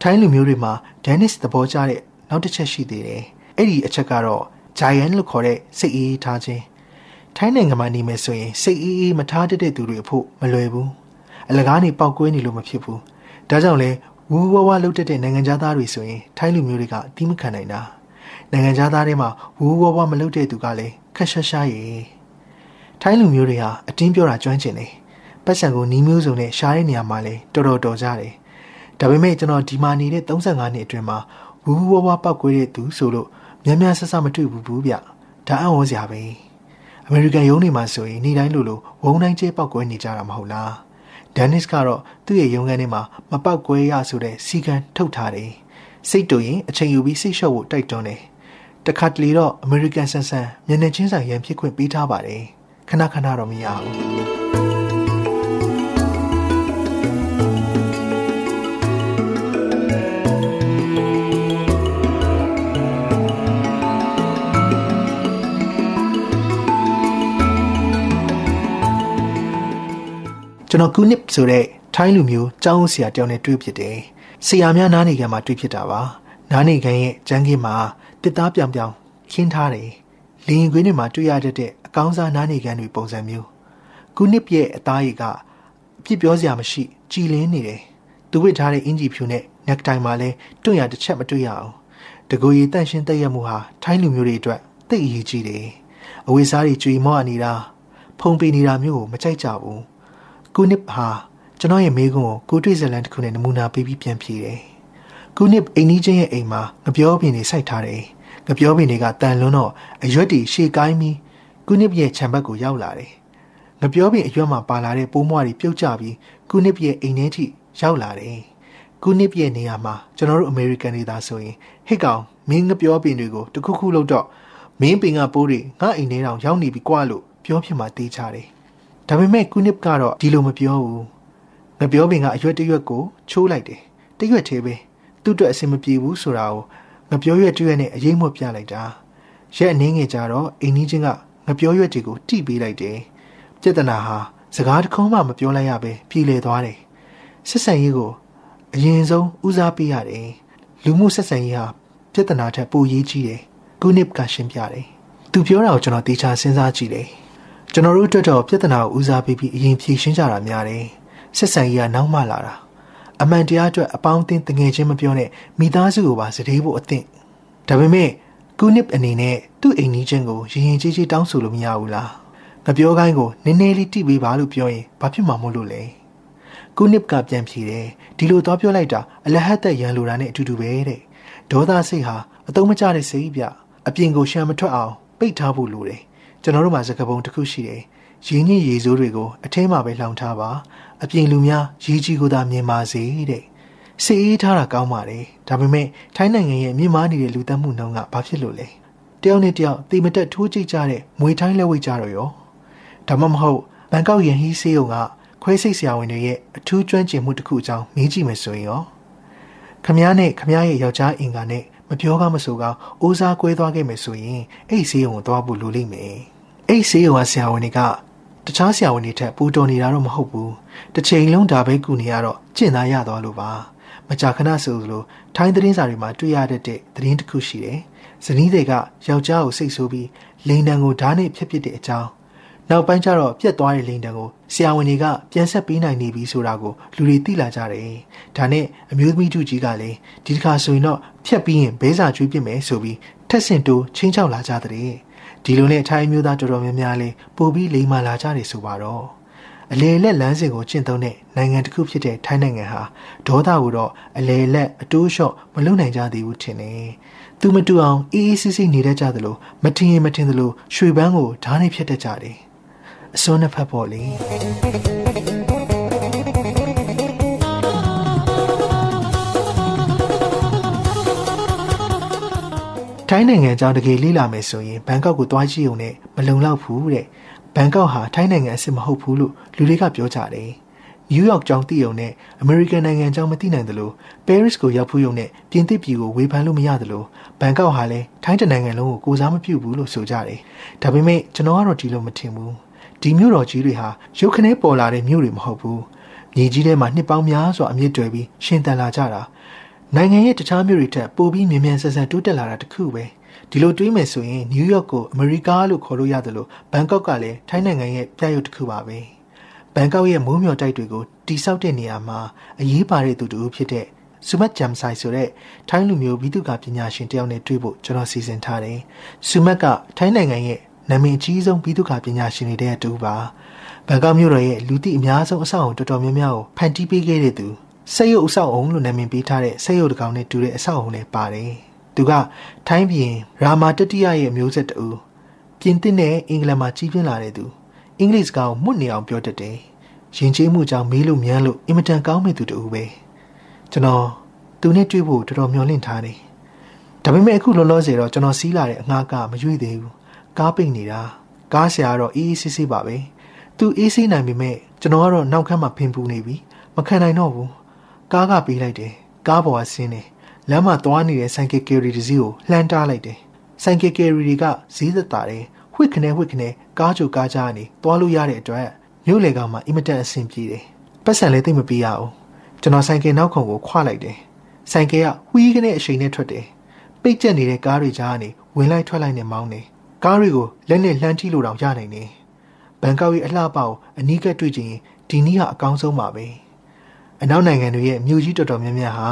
ထိုင်းလူမျိုးတွေမှာဒန်နစ်သဘောကျတဲ့နောက်တစ်ချက်ရှိသေးတယ် အဲ့ဒီအချက်ကတော့ giant လို့ခေါ်တဲ့စိတ်အေးထားခြင်းထိုင်းနိုင်ငံမှာနေမယ်ဆိုရင်စိတ်အေးအေးမထားတတ်တဲ့သူတွေအဖို့မလွယ်ဘူးအလကားနေပေါက်ကွဲနေလို့မဖြစ်ဘူးဒါကြောင့်လဲဝူဝဝလှုပ်တက်တဲ့နိုင်ငံသားတွေဆိုရင်ထိုင်းလူမျိုးတွေကအတိမခံနိုင်တာနိုင်ငံသားတွေမှာဝူဝဝမလှုပ်တဲ့သူကလည်းခက်ရှားရှားရည်ထိုင်းလူမျိုးတွေဟာအတင်းပြောတာကျွမ်းကျင်တယ်ပတ်စံကိုနီးမျိုးစုံနဲ့ရှားတဲ့နေရာမှာလည်းတော်တော်တော်ကြတယ်ဒါပေမဲ့ကျွန်တော်ဒီမှာနေတဲ့35နှစ်အတွင်းမှာဝူဝဝပောက်ကွဲတဲ့သူဆိုလို့ များများဆဆမတွေ့ဘူးဘူးဗျဒါအံ့ဩစရာပဲအမေရိကန်ရုံးတွေမှာဆိုရင်နေ့တိုင်းလိုလိုဝုံတိုင်းကျဲပောက်ကွဲနေကြတာမဟုတ်လားဒန်နစ်ကတော့သူ့ရဲ့ရုံးခန်းထဲမှာမပောက်ကွဲရဆိုတဲ့စီကံထုတ်ထားတယ်စိတ်တူရင်အချိန်ယူပြီးစိတ်လျှော့ဖို့တိုက်တွန်းတယ်တခါတလေတော့အမေရိကန်ဆန်ဆန်မျက်နှာချင်းဆိုင်ရန်ဖြစ်ခွင့်ပေးထားပါတယ်ခဏခဏတော့မရဘူး ကျွန်တော်ကူနစ်ဆိုတဲ့ထိုင်းလူမျိုးကျောင်းဆရာတယောက်နဲ့တွေ့ဖြစ်တယ်။ဆရာများနားနေခံမှာတွေ့ဖြစ်တာပါ။နားနေခံရဲ့ကျန်းကင်းမှာတစ်သားပြောင်ပြောင်ခင်းထားတယ်။လင်းခွေးတွေမှာတွေ့ရတဲ့အကောင်းစားနားနေခံတွေပုံစံမျိုး။ကူနစ်ရဲ့အသားရည်ကအပြစ်ပြောစရာမရှိကြည်လင်းနေတယ်။သူဝတ်ထားတဲ့အင်ဂျီဖြူနဲ့နက်တိုင်မှာလည်းတွန့်ရတစ်ချက်မတွေ့ရအောင်။တကူရီတန့်ရှင်းတက်ရမှုဟာထိုင်းလူမျိုးတွေအတွက်သိအရေးကြီးတယ်။အဝိစားတွေကြွေမော့နေတာဖုံပေနေတာမျိုးကိုမကြိုက်ကြဘူး။ ကူနစ်ဟာကျွန်တော်ရဲ့မိကုံကိုကိုတွေ့ဇလန်တစ်ခုနဲ့နမူနာပေးပြီးပြန်ပြေးတယ်။ကူနစ်အိမ်ကြီးချင်းရဲ့အိမ်မှာငပြောပင်တွေစိုက်ထားတယ်။ငပြောပင်တွေကတန်လွန်းတော့အရွက်တွေရှေ့ကိုင်းပြီးကူနစ်ရဲ့ခြံဘက်ကိုရောက်လာတယ်။ငပြောပင်အရွက်မှာပါလာတဲ့ပိုးမွားတွေပြုတ်ကျပြီးကူနစ်ရဲ့အိမ်ထဲထိရောက်လာတယ်။ကူနစ်ရဲ့နေရာမှာကျွန်တော်တို့အမေရိကန်တွေသာဆိုရင်ဟစ်ကောင်မင်းငပြောပင်တွေကိုတခုခုလောက်တော့မင်းပင်ကပိုးတွေငါအိမ်ထဲတောင်ရောက်နေပြီကွာလို့ပြောဖြစ်မှတေးချတယ်။ ဒါပေမဲ့ကုနစ်ကတော့ဒီလိုမပြောဘူးငပြောပင်ကအရွက်တရွက်ကိုချိုးလိုက်တယ်တရွက်သေးပဲသူ့အတွက်အဆင်မပြေဘူးဆိုတာကိုငပြောရွက်တရွက်နဲ့အရေးမပြလိုက်တာရက်အနည်းငယ်ကြတော့အိမ်ကြီးချင်းကငပြောရွက်တွေကိုတိပေးလိုက်တယ်ပြဿနာဟာစကားတခုံးမှမပြောလိုက်ရပဲပြည်လေသွားတယ်ဆက်ဆံရေးကိုအရင်ဆုံးဦးစားပေးရတယ်လူမှုဆက်ဆံရေးဟာပြဿနာထက်ပိုရေးကြီးတယ်ကုနစ်ကရှင်းပြတယ်သူပြောတာကိုကျွန်တော်တေချာစဉ်းစားကြည့်တယ် ကျွန်တော်တို့အတွက်တော့ပြဿနာကိုဦးစားပေးပြီးအရင်ဖြေရှင်းကြတာများတယ်ဆက်ဆံရေးကနောက်မှလာတာအမှန်တရားအတွက်အပေါင်းအသင်းတငယ်ချင်းမပြောနဲ့မိသားစုကိုပါစတေးဖို့အသင့်ဒါပေမဲ့ကုနစ်အနေနဲ့သူ့အိမ်ကြီးချင်းကိုရင်ရင်ကြီးကြီးတောင်းဆိုလို့မရဘူးလားငပြောကိုင်းကိုနည်းနည်းလေးတိပေးပါလို့ပြောရင်ဘာဖြစ်မှာမို့လို့လဲကုနစ်ကပြန်ဖြေတယ်ဒီလိုတော့ပြောလိုက်တာအလဟတ်သက်ရန်လိုတာနဲ့အတူတူပဲတဲ့ဒေါသစိတ်ဟာအတုံးမကျတဲ့စိတ်ပြအပြင်ကိုရှမ်းမထွက်အောင်ပိတ်ထားဖို့လိုတယ် ကျွန်တော်တို့မှာစကားပုံတစ်ခုရှိတယ်ရင်းနှီးရေစိုးတွေကိုအထင်းမှာပဲလှောင်ထားပါအပြင်လူများရေကြီးကိုသာမြင်ပါစေတဲ့စီအေးထားတာကောင်းပါတယ်ဒါပေမဲ့ထိုင်းနိုင်ငံရဲ့မြင့်မားနေတဲ့လူသက်မှုနှုန်းကဘာဖြစ်လို့လဲတယောက်နဲ့တယောက်တိမတက်ထိုးကြိတ်ကြတဲ့မွေထိုင်းလက်ဝိတ်ကြတော့ရောဒါမှမဟုတ်ဘန်ကောက်ယန်ဟီဆေးုံကခွဲစိတ်ဆရာဝန်တွေရဲ့အထူးကျွမ်းကျင်မှုတစ်ခုအကြောင်းမေးကြည့်မယ်ဆိုရင်ရောခမားနဲ့ခမားရဲ့ယောက်ျားအင်္ဂါနဲ့မပြောကမဆိုကအိုးစားကွဲသွားခဲ့မယ်ဆိုရင်အဲ့ဆေးရုံကိုသွားဖို့လိုလိမ့်မယ် အဲ့ဆေးရုံကဆရာဝန်တွေကတခြားဆရာဝန်တွေထက်ပူတော်နေတာတော့မဟုတ်ဘူးတစ်ချိန်လုံးဒါပဲကူနေရတော့ကျင့်သားရသွားလို့ပါမကြာခဏဆိုလိုထိုင်းသတင်းစာတွေမှာတွေ့ရတဲ့သတင်းတစ်ခုရှိတယ်ဇနီးတွေကယောက်ျားကိုစိတ်ဆိုးပြီးလိန်တံကိုဓာတ်နဲ့ဖျက်ပစ်တဲ့အကြောင်းနောက်ပိုင်းကျတော့ပြက်သွားတဲ့လိန်တံကိုဆရာဝန်တွေကပြန်ဆက်ပေးနိုင်နေပြီဆိုတာကိုလူတွေသိလာကြတယ်။ဒါနဲ့အမျိုးသမီးတို့ကြီးကလည်းဒီတစ်ခါဆိုရင်တော့ဖြတ်ပြီးရင်ဘဲစာကျွေးပြစ်မယ်ဆိုပြီးထက်ဆင့်တိုးချင်းချောက်လာကြတဲ့ ဒီလိုနဲ့ထိုင်းမျိုးသားတော်တော်များများလေးပို့ပြီးလိမ်မာလာကြတယ်ဆိုပါတော့အလေလက်လမ်းစဉ်ကိုကျင့်သုံးတဲ့နိုင်ငံတစ်ခုဖြစ်တဲ့ထိုင်းနိုင်ငံဟာဒေါသကိုတော့အလေလက်အတိုးလျှော့မလုံနိုင်ကြသေးဘူးထင်တယ်။သူမတူအောင်အေးအေးဆေးဆေးနေတတ်ကြသလိုမထင်ရင်မထင်သလိုရွှေပန်းကိုဓာတ်နဲ့ဖြတ်တတ်ကြတယ်။အစွန်းနှစ်ဖက်ပေါ့လေ။ ထိုင်းနိုင်ငံကြောင်းတကယ်လေးလာမယ်ဆိုရင်ဘန်ကောက်ကိုသွားကြည့်ုံနဲ့မလုံလောက်ဘူးတဲ့ဘန်ကောက်ဟာထိုင်းနိုင်ငံအစ်စ်မဟုတ်ဘူးလို့လူတွေကပြောကြတယ်နယူးယောက်ကြောင်းတည်ုံနဲ့အမေရိကန်နိုင်ငံကြောင်းမသိနိုင်သလိုပဲရစ်ကိုရောက်ဖူးုံနဲ့ပြင်သစ်ပြည်ကိုဝေဖန်လို့မရသလိုဘန်ကောက်ဟာလည်းထိုင်းတနိုင်ငံလုံးကိုကိုစားမပြုဘူးလို့ဆိုကြတယ်ဒါပေမဲ့ကျွန်တော်ကတော့ဒီလိုမထင်ဘူးဒီမြို့တော်ကြီးတွေဟာရုပ်ခနဲပေါ်လာတဲ့မြို့တွေမဟုတ်ဘူးမြေကြီးထဲမှာနှစ်ပေါင်းများစွာအမြင့်တွယ်ပြီးရှင်သန်လာကြတာ နိုင်ငံရဲ့တခြားမြို့တွေထက်ပိုပြီးမြန်မြန်ဆန်ဆန်တိုးတက်လာတာတခုပဲဒီလိုတွေးမယ်ဆိုရင်နယူးယောက်ကိုအမေရိကလို့ခေါ်လို့ရတယ်လို့ဘန်ကောက်ကလည်းထိုင်းနိုင်ငံရဲ့ပြရုပ်တစ်ခုပါပဲဘန်ကောက်ရဲ့မိုးမျှော်တိုက်တွေကိုတိဆောက်တဲ့နေရာမှာအရေးပါတဲ့သူတူဖြစ်တဲ့ဆူမတ်ဂျမ်ဆိုင်ဆိုတဲ့ထိုင်းလူမျိုးဘိတုကပညာရှင်တယောက်နဲ့တွေ့ဖို့ကျွန်တော်စီစဉ်ထားတယ်ဆူမတ်ကထိုင်းနိုင်ငံရဲ့နာမည်အကြီးဆုံးဘိတုကပညာရှင်တွေတဲ့တူပါဘန်ကောက်မြို့တော်ရဲ့လူသိအများဆုံးအဆောက်အုံတော်တော်များများကိုဖန်တီးပေးခဲ့တဲ့သူ စိတ်ရုပ်အဆောက်အုံလို့နာမည်ပေးထားတဲ့စိတ်ရုပ်တစ်ကောင်နဲ့တူတဲ့အဆောက်အုံလည်းပါတယ်။သူကထိုင်းပြည်ရာမာတတိယရဲ့မျိုးဆက်တူပြင်သစ်နဲ့အင်္ဂလန်မှာကြီးပြင်းလာတဲ့သူအင်္ဂလိပ်စကားကိုမှုတ်နေအောင်ပြောတတ်တယ်။ယဉ်ကျေးမှုကြောင့်မေးလို့မြန်းလို့အင်မတန်ကောင်းမဲ့သူတူပဲ။ကျွန်တော်သူနဲ့တွေ့ဖို့တော်တော်မျှော်လင့်ထားတယ်။ဒါပေမဲ့အခုလောလောဆယ်တော့ကျွန်တော်စီးလာတဲ့အငှားကမရွေ့သေးဘူး။ကားပိတ်နေတာ။ကားဆရာကတော့အေးအေးဆေးဆေးပါပဲ။သူအေးဆေးနိုင်ပေမဲ့ကျွန်တော်ကတော့နောက်ခန်းမှာဖင်ပူနေပြီ။မခံနိုင်တော့ဘူး။ ကားကပေးလိုက်တယ်ကားပေါ်ကဆင်းတယ်လမ်းမှာသွားနေတဲ့ဆိုင်ကယ်ကယ်ရီတစ်စီးကိုလှမ်းတားလိုက်တယ်ဆိုင်ကယ်ကယ်ရီတွေကဈေးသက်သာတယ်ဝှစ်ခနဲဝှစ်ခနဲကားကြိုကားကြားကနေသွားလို့ရတဲ့အတွက်မြို့လေကောင်မှာအင်မတန်အဆင်ပြေတယ်ပတ်စံလည်းသိမပေးရအောင်ကျွန်တော်ဆိုင်ကယ်နောက်ခုံကိုခွလိုက်တယ်ဆိုင်ကယ်ကဝှီးခနဲအချိန်နဲ့ထွက်တယ်ပိတ်ကျက်နေတဲ့ကားတွေကြားကနေဝင်လိုက်ထွက်လိုက်နဲ့မောင်းတယ်ကားတွေကိုလက်နဲ့လှမ်းထိလို့တောင်ရနိုင်တယ်ဘန်ကောက်ရဲ့အလှပကိုအနီးကပ်တွေ့ချင်ဒီနည်းဟာအကောင်းဆုံးပါပဲ။ အနောက်နိုင်ငံတွေရဲ့မြို့ကြီးတော်တော်များများဟာ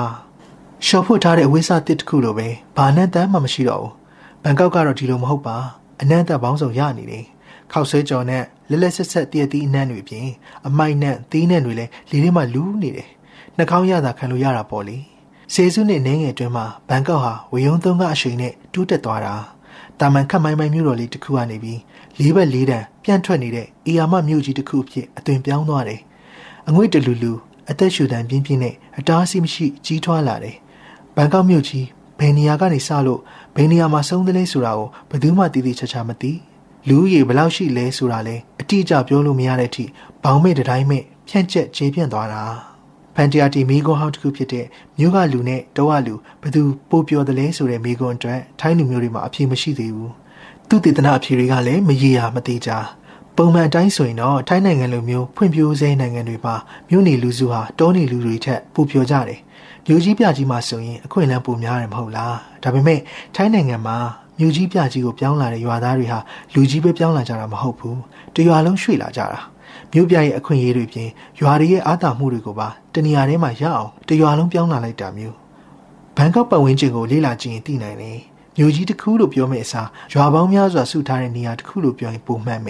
ရှော့ဖွတ်ထားတဲ့အဝိစားတစ်တစ်ခုလိုပဲဘာနဲ့တမ်းမှမရှိတော့ဘူးဘန်ကောက်ကတော့ဒီလိုမဟုတ်ပါအနံ့သက်ပေါင်းစုံရနေတယ်ခောက်ဆွဲကြော်နဲ့လက်လက်ဆက်ဆက်တည့်တည့်အနံ့တွေပြင်အမိုက်နဲ့သီးနဲ့တွေလည်းလေထဲမှာလူးနေတယ်နှာခေါင်းရတာခံလို့ရတာပေါ့လေစေစုနဲ့နင်းငယ်အတွင်းမှာဘန်ကောက်ဟာဝေယုံသုံးကအရှိန်နဲ့တူးတက်သွားတာတာမန်ခတ်မိုင်းမိုင်းမြို့တော်လေးတစ်ခုကနေပြီးလေးဘက်လေးတန်ပြန့်ထွက်နေတဲ့အေယာမမြို့ကြီးတစ်ခုအဖြစ်အသွင်ပြောင်းသွားတယ်အငွေ့တလူလူ အသက်ရှူတန်ပြင်းပြင်းနဲ့အတားအဆီးမရှိကြီးထွားလာတယ်။ဘန်ကောက်မြို့ကြီးဘယ်နေရာကနေစလို့ဘယ်နေရာမှာဆုံးသလဲဆိုတာကိုဘယ်သူမှတည်တည်ချာချာမသိ။လူကြီးဘယ်လောက်ရှိလဲဆိုတာလဲအတိအကျပြောလို့မရတဲ့အထိဘောင်မဲ့တတိုင်းမဲ့ဖြန့်ကျက်ခြေပြန့်သွားတာ။ဖန်တီယာတီမီဂွန်ဟောင်းတစ်ခုဖြစ်တဲ့မြို့ကလူနဲ့တောကလူဘယ်သူပိုပြောတယ်လဲဆိုတဲ့မိဂွန်အတွက်ထိုင်းလူမျိုးတွေမှာအဖြေမရှိသေးဘူး။သူတည်တနာအဖြေတွေကလည်းမရေရာမသေးကြ။ ပုံမှန်အတိုင်းဆိုရင်တော့ထိုင်းနိုင်ငံလိုမျိုးဖွံ့ဖြိုးဆဲနိုင်ငံတွေမှာမြို့နေလူစုဟာတောနေလူတွေထက်ပိုပြောကြတယ်။မြို့ကြီးပြကြီးမှာဆိုရင်အခွင့်အလမ်းပိုများတယ်မဟုတ်လား။ဒါပေမဲ့ထိုင်းနိုင်ငံမှာမြို့ကြီးပြကြီးကိုပြောင်းလာတဲ့ရွာသားတွေဟာလူကြီးပဲပြောင်းလာကြတာမဟုတ်ဘူး။တရွာလုံးရွှေ့လာကြတာ။မြို့ပြရဲ့အခွင့်အရေးတွေပြင်ရွာတွေရဲ့အားသာမှုတွေကိုပါတနေရာထဲမှာရအောင်တရွာလုံးပြောင်းလာလိုက်တာမျိုး။ဘန်ကောက်ပတ်ဝန်းကျင်ကိုလေ့လာကြည့်ရင်သိနိုင်တယ်။မြို့ကြီးတစ်ခုလို့ပြောမယ့်အစားရွာပေါင်းများစွာစုထားတဲ့နေရာတစ်ခုလို့ပြောရင်ပုံမှန်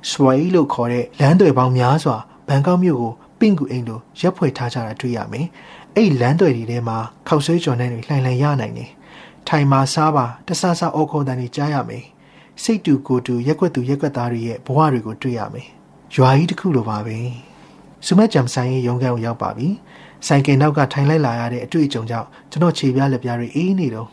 ပဲ။ဆွိလို့ခေါ်တဲ့လမ်းတွေပေါင်းများစွာဘန်ကောက်မြို့ကိုပင့်ကူအိမ်လိုရပ်ဖွဲ့ထားကြတာတွေ့ရမယ်။အဲ့လမ်းတွေတွေထဲမှာခောက်ဆွဲကြော်နှံတွေလှိုင်လှိုင်ရနိုင်တယ်။ထိုင်မှာစားပါတဆဆအော်ခေါ်တန်တွေကြားရမယ်။စိတ်တူကိုတူရက်ွက်သူရက်ွက်သားတွေရဲ့ဘဝတွေကိုတွေ့ရမယ်။ရွာကြီးတစ်ခုလိုပါပဲ။စုမက်ဂျမ်ဆိုင်ရဲ့ရုံးခန်းကိုရောက်ပါပြီ။ဆိုင်ကယ်နောက်ကထိုင်လိုက်လာရတဲ့အတွေ့အကြုံကြောင့်ကျွန်တော်ခြေပြားလက်ပြားတွေအေးနေတော့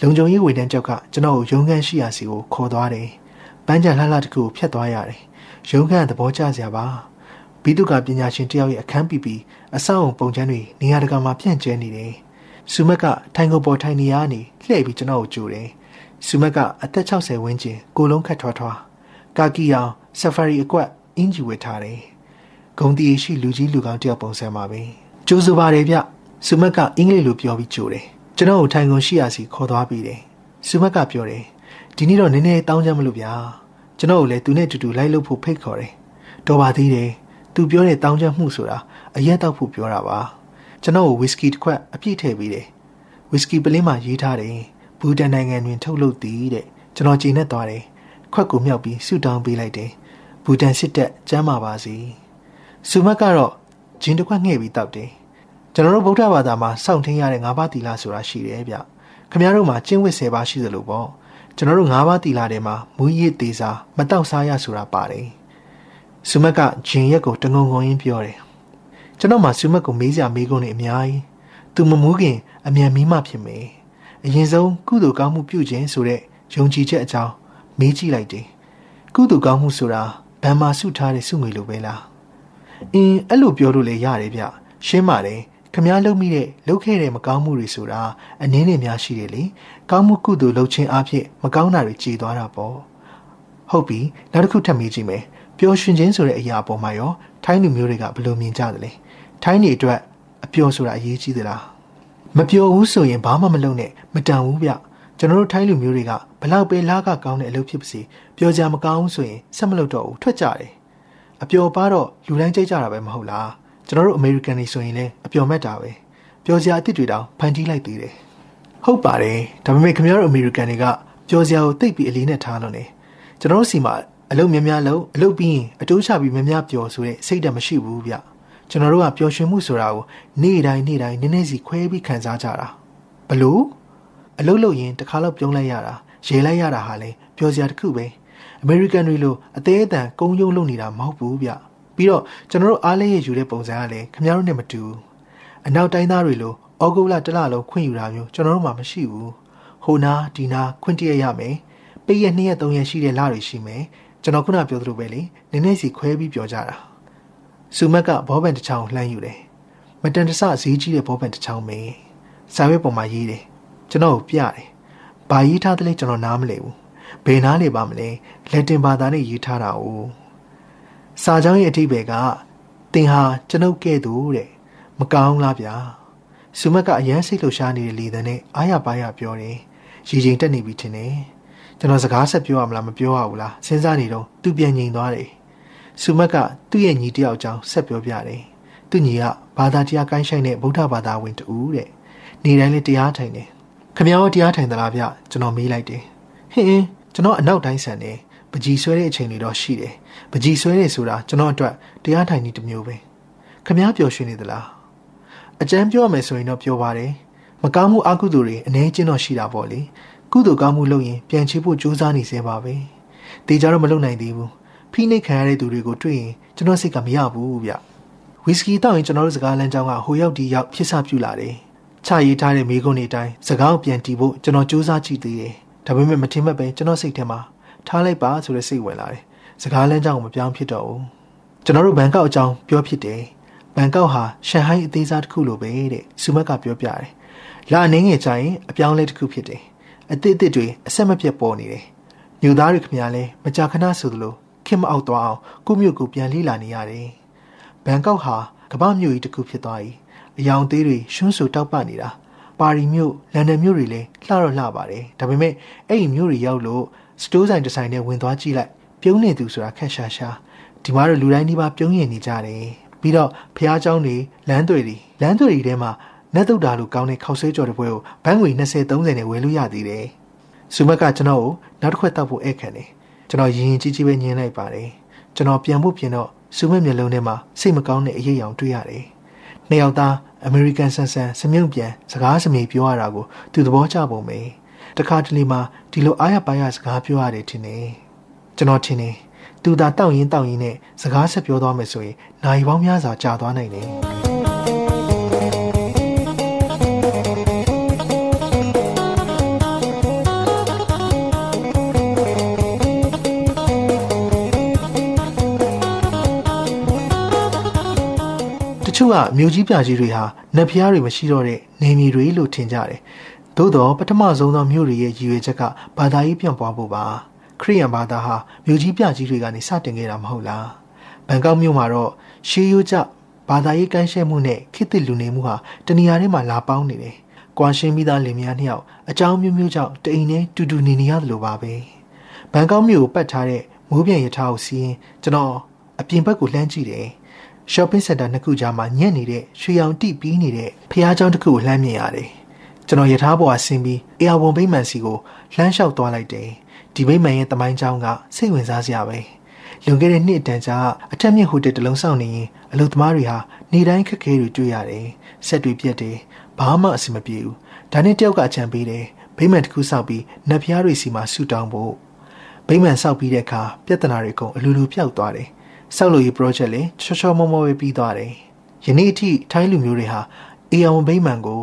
လုံခြုံရေးဝန်ထမ်းကြောက်ကကျွန်တော်ကိုရုံးခန်းရှိရာစီကိုခေါ်သွားတယ်။ ပန်းချံလှလှတစ်ခုကိုဖျက်သွားရတယ်။ရုံးခန်းသဘောကျစရာပါ။ဘီတုကပညာရှင်တယောက်ရဲ့အခန်းပီပီအဆောက်အုံပုံချမ်းတွေနေရာတကာမှာပြန့်ကျဲနေတယ်။ဆူမက်ကထိုင်ကိုပေါ်ထိုင်နေရနေလှည့်ပြီးကျွန်တော်ကိုကြိုတယ်။ဆူမက်ကအသက်60ဝန်းကျင်ကိုလုံးခတ်ထွားထွားကာကီအောင်ဆာဖာရီအကွက်အင်ဂျီဝတ်ထားတယ်။ဂုံတီရှိလူကြီးလူကောင်းတယောက်ပုံစံပါပဲ။ကြိုးဆိုပါတယ်ဗျ။ဆူမက်ကအင်္ဂလိပ်လိုပြောပြီးကြိုတယ်။ကျွန်တော်ကိုထိုင်ကုန်ရှိရစီခေါ်သွားပြီးတယ်။ဆူမက်ကပြောတယ် ဒီနေ့တော့နည်းနည်းတောင်းကြမလို့ဗျာ။ကျွန်တော်ကိုလည်းသူနဲ့တူတူလိုက်လို့ဖို့ဖိတ်ခေါ်တယ်။တော်ပါသေးတယ်။သူပြောတဲ့တောင်းကြမှုဆိုတာအရက်တောက်ဖို့ပြောတာပါ။ကျွန်တော်ကိုဝီစကီတစ်ခွက်အပြည့်ထည့်ပြီးတယ်။ဝီစကီပလင်းမှာရေးထားတယ်။ဘူတန်နိုင်ငံတွင်ထုတ်လုပ်သည်တဲ့။ကျွန်တော်ကြည်နဲ့သွားတယ်။ခွက်ကိုမြောက်ပြီးဆူတောင်းပေးလိုက်တယ်။ဘူတန်စစ်တက်ကျမ်းပါပါစီ။ဆူမက်ကတော့ဂျင်းတစ်ခွက်ငှဲ့ပြီးတောက်တယ်ကျွန်တော်တို့ဗုဒ္ဓဘာသာမှာစောင့်ထင်းရတဲ့၅ပါးသီလဆိုတာရှိတယ်ဗျခင်ဗျားတို့မှာကျင့်ဝတ်၁၀ပါးရှိသလိုပေါ့ ကျွန်တော်တို့၅ပါးသီလထဲမှာမူရည်သေးစားမတောက်စားရဆိုတာပါတယ်ဆူမက်ကဂျင်ရက်ကိုတငုံငုံရင်းပြောတယ်ကျွန်တော်မှဆူမက်ကိုမေးစရာမေးခွန်းတွေအများကြီးသူမမူးခင်အမြန်မီးမဖြစ်မယ်အရင်ဆုံးကုသိုလ်ကောင်းမှုပြုခြင်းဆိုတဲ့ယုံကြည်ချက်အကြောင်းမေးကြည့်လိုက်တယ်ကုသိုလ်ကောင်းမှုဆိုတာဗန်မာစုထားတဲ့စုငွေလိုပဲလားအင်းအဲ့လိုပြောလို့လည်းရတယ်ဗျရှင်းပါတယ်ခမားလုပ်မိတဲ့လုပ်ခဲ့တဲ့မကောင်းမှုတွေဆိုတာအနည်းနဲ့များရှိတယ်လေ ကောင်းမှုကုသိုလ်လုပ်ခြင်းအဖြစ်မကောင်းတာတွေကြည်သွားတာပေါ့ဟုတ်ပြီနောက်တစ်ခုထပ်မေးကြည့်မယ်ပျော်ရွှင်ခြင်းဆိုတဲ့အရာအပေါ်မှာရောထိုင်းလူမျိုးတွေကဘယ်လိုမြင်ကြသလဲထိုင်းတွေအတွက်အပျော်ဆိုတာအရေးကြီးသလားမပျော်ဘူးဆိုရင်ဘာမှမလုပ်နဲ့မတန်ဘူးဗျကျွန်တော်တို့ထိုင်းလူမျိုးတွေကဘလောက်ပဲလားကကောင်းတဲ့အလုပ်ဖြစ်ပါစေပျော်ကြမကောင်းဘူးဆိုရင်ဆက်မလုပ်တော့ဘူးထွက်ကြတယ်အပျော်ပါတော့လူတိုင်းကြိတ်ကြတာပဲမဟုတ်လားကျွန်တော်တို့အမေရိကန်တွေဆိုရင်လည်းအပျော်မဲ့တာပဲပျော်စရာအစ်စ်တွေတောင်ဖန်တီးလိုက်သေးတယ် ဟုတ်ပါတယ်ဒါပေမဲ့ခင်ဗျားတို့အမေရိကန်တွေကပျော်စရာကိုသိပ်ပြီးအလေးနဲ့ထားလို့နေကျွန်တော်တို့စီမှာအလုပ်များများလုပ်အလုပ်ပြီးရင်အတိုးချပြီးများများပျော်ဆိုတဲ့စိတ်ဓာတ်မရှိဘူးဗျကျွန်တော်တို့ကပျော်ရွှင်မှုဆိုတာကိုနေ့တိုင်းနေ့တိုင်းနည်းနည်းစီခွဲပြီးခံစားကြတာဘလို့အလုပ်လုပ်ရင်တစ်ခါတော့ပြုံးလိုက်ရတာရေလိုက်ရတာဟာလေပျော်စရာတစ်ခုပဲအမေရိကန်တွေလိုအသေးအတန်ကုန်းယုံလုပ်နေတာမဟုတ်ဘူးဗျပြီးတော့ကျွန်တော်တို့အားလည်းရယူတဲ့ပုံစံကလည်းခင်ဗျားတို့နဲ့မတူဘူးအနောက်တိုင်းသားတွေလို ဩဂုတ်လတစ်လလုံးခွင့်ယူတာမျိုးကျွန်တော်တို့မှမရှိဘူးဟိုနာဒီနာခွင့်တရရမယ်ပိတ်ရက်2ရက်3ရက်ရှိတဲ့လတွေရှိမယ်ကျွန်တော်ခုနပြောသလိုပဲလေနည်းနည်းစီခွဲပြီးပြောကြတာစုမက်ကဘောပန်တစ်ချောင်းလှမ်းယူတယ်မတန်တဆဈေးကြီးတဲ့ဘောပန်တစ်ချောင်းပဲစာရွက်ပေါ်မှာရေးတယ်ကျွန်တော်ကိုပြတယ်ဘာရေးထားသလဲကျွန်တော်နားမလည်ဘူးဘယ်နားလေပါမလဲလက်တင်ဘာသာနဲ့ရေးထားတာ哦စာကြောင်းရဲ့အထိပ္ပယ်ကတင်ဟာကျွန်ုပ်ကဲ့သို့တဲ့မကောင်းလားဗျာ ဆူမက်ကအရန်စိတ်လှရှားနေတဲ့လေသံနဲ့အားရပါးရပြောတယ်ရည်ချိန်တက်နေပြီထင်တယ်ကျွန်တော်စကားဆက်ပြောရမလားမပြောရဘူးလားစဉ်းစားနေတော့သူပြန်ငြိမ်သွားတယ်ဆူမက်ကသူ့ရဲ့ညီတယောက်အကြောင်းဆက်ပြောပြတယ်သူညီကဘာသာတရားကိုင်းဆိုင်တဲ့ဗုဒ္ဓဘာသာဝင်တူတဲ့နေတိုင်းလေးတရားထိုင်တယ်ခမရောတရားထိုင်သလားဗျကျွန်တော်မေးလိုက်တယ်ဟင်းကျွန်တော်အနောက်တိုင်းဆန်တယ်ပကြီးဆွဲတဲ့အချိန်တွေတော့ရှိတယ်ပကြီးဆွဲတယ်ဆိုတာကျွန်တော်အတွက်တရားထိုင်နေတစ်မျိုးပဲခမားပျော်ရွှင်နေသလား အကျမ်းပြောရမယ်ဆိုရင်တော့ပြောပါတယ်မကောင်းမှုအကုသိုလ်တွေအ ਨੇ ချင်းတော့ရှိတာပေါ့လေကုသိုလ်ကောင်းမှုလုပ်ရင်ပြန်ချေဖို့ကြိုးစားနေစေပါပဲတေချာတော့မလုပ်နိုင်သေးဘူးဖိနှိပ်ခံရတဲ့သူတွေကိုတွေ့ရင်ကျွန်တော်စိတ်ကမရဘူးဗျဝီစကီတောက်ရင်ကျွန်တော်တို့စကားလမ်းကြောင်းကဟိုရောက်ဒီရောက်ဖြစ်စပြုလာတယ်ချရေးထားတဲ့မိကုန်းတွေအတိုင်းစကားကိုပြန်တီးဖို့ကျွန်တော်စူးစမ်းကြည့်သေးတယ်ဒါပေမဲ့မထင်မှတ်ပဲကျွန်တော်စိတ်ထဲမှာထားလိုက်ပါဆိုတဲ့စိတ်ဝင်လာတယ်စကားလမ်းကြောင်းကိုမပြောင်းဖြစ်တော့ဘူးကျွန်တော်တို့ဘန်ကောက်အကြောင်းပြောဖြစ်တယ် ဘန်ကောက်ဟာရှန်ဟိုင်းအသေးစားတစ်ခုလိုပဲတဲ့ဆူမက်ကပြောပြတယ်လာအနေငယ်ကြရင်အပြောင်းလဲတစ်ခုဖြစ်တယ်အသစ်အသစ်တွေအဆက်မပြတ်ပေါ်နေတယ်ညူသားတွေခင်ဗျားလဲမကြာခဏဆိုသလိုခင်မအောက်သွားအောင်ကိုမြို့ကိုပြန်လေးလာနေရတယ်ဘန်ကောက်ဟာကမ္ဘာမြို့ကြီးတစ်ခုဖြစ်သွားပြီအယောင်သေးတွေရှွန်းဆူတောက်ပနေတာပါရီမြို့လန်ဒန်မြို့တွေလည်းလှတော့လှပါတယ်ဒါပေမဲ့အဲ့ဒီမြို့တွေရောက်လို့စတိုးဆိုင်တစ်ဆိုင်နဲ့ဝင်သွားကြည့်လိုက်ပြုံးနေသူဆိုတာခက်ရှာရှာဒီမှာတော့လူတိုင်းဒီမှာပြုံးရင်နေကြတယ် ပြီးတော့ဖះเจ้าတွေလမ်းတွေတွေလမ်းတွေထဲမှာနတ်တုတ်တာလိုကောင်းတဲ့ခောက်ဆွဲကြော်တဲ့ပွဲကိုဘန်းငွေ20 30နဲ့ဝယ်လို့ရသေးတယ်။စုမက်ကကျွန်တော်ကိုနောက်တစ်ခွက်တောက်ဖို့ဧည့်ခံတယ်။ကျွန်တော်ရင်ရင်ကြီးကြီးပဲညင်းလိုက်ပါတယ်။ကျွန်တော်ပြန်ဖို့ပြင်တော့စုမက်မျက်လုံးထဲမှာစိတ်မကောင်းတဲ့အရေးအယောင်တွေ့ရတယ်။နှစ်ယောက်သားအမေရိကန်ဆန်ဆန်စမြုံပြန်စကားစမြေပြောရတာကိုသူသဘောကျပုံပဲ။တခါတလေမှဒီလိုအားရပါးရစကားပြောရတယ်ထင်တယ်။ကျွန်တော်ထင်တယ် သူသာတောက်ရင်တောက်ရင်နဲ့စကားဆက်ပြောသွားမယ်ဆိုရင်နိုင်ပေါင်းများစွာကြာသွားနိုင်တယ်ချို့ကမြို့ကြီးပြကြီးတွေဟာနတ်ဖျားတွေမရှိတော့တဲ့နေမီတွေလို့ထင်ကြတယ်။သို့တော့ပထမဆုံးသောမြို့တွေရဲ့ရည်ရွယ်ချက်ကဘာသာရေးပြန့်ပွားဖို့ပါ။ ခရိယန်ဘာသာဟာမြို့ကြီးပြကြီးတွေကနေစတင်ခဲ့တာမဟုတ်လားဘန်ကောက်မြို့မှာတော့ရှေးရိုးကျဘာသာရေးကမ်းရှင်းမှုနဲ့ခေတ်သစ်လူနေမှုဟာတနေရာထဲမှာလာပေါင်းနေတယ်။ကွာရှင်းပြီးသားလင်မယားနှစ်ယောက်အကြောင်းမျိုးမျိုးကြောင့်တအိမ်နဲ့တူတူနေနေရတယ်လို့ပါပဲ။ဘန်ကောက်မြို့ကိုပတ်ထားတဲ့မိုးပြန်ရထားကိုစီးရင်ကျွန်တော်အပြင်ဘက်ကိုလှမ်းကြည့်တယ်။ shopping center နှစ်ခုကြားမှာညက်နေတဲ့ရွှေရောင်တိပြီးနေတဲ့ဖျားเจ้าတစ်ခုကိုလှမ်းမြင်ရတယ်။ကျွန်တော်ရထားပေါ်ကဆင်းပြီးအေယာဝန်ဗိမ္မာန်စီကိုလှမ်းလျှောက်သွားလိုက်တယ်။ ဒီမိမ့်မှန်ရဲ့တမိုင်းကြောင်းကစိတ်ဝင်စားစရာပဲလွန်ခဲ့တဲ့နှစ်အတန်ကြာအထက်မြင့်ဟိုတယ်တလုံးဆောင်နေရင်အလုပ်သမားတွေဟာနေတိုင်းခက်ခဲတွေတွေ့ရတယ်ဆက်တွေပြက်တယ်ဘာမှအဆင်မပြေဘူးဒါနဲ့တယောက်ကအချံပေးတယ်ဗိမ္မာန်တစ်ခုဆောက်ပြီးနတ်ဖျားတွေစီမှာဆူတောင်းဖို့ဗိမ္မာန်ဆောက်ပြီးတဲ့အခါပြဿနာတွေအကုန်အလူလူပြောက်သွားတယ်ဆောက်လို့ရ project လည်းချောချောမောမောပဲပြီးသွားတယ်ယနေ့အထိထိုင်းလူမျိုးတွေဟာအေယံဗိမ္မာန်ကို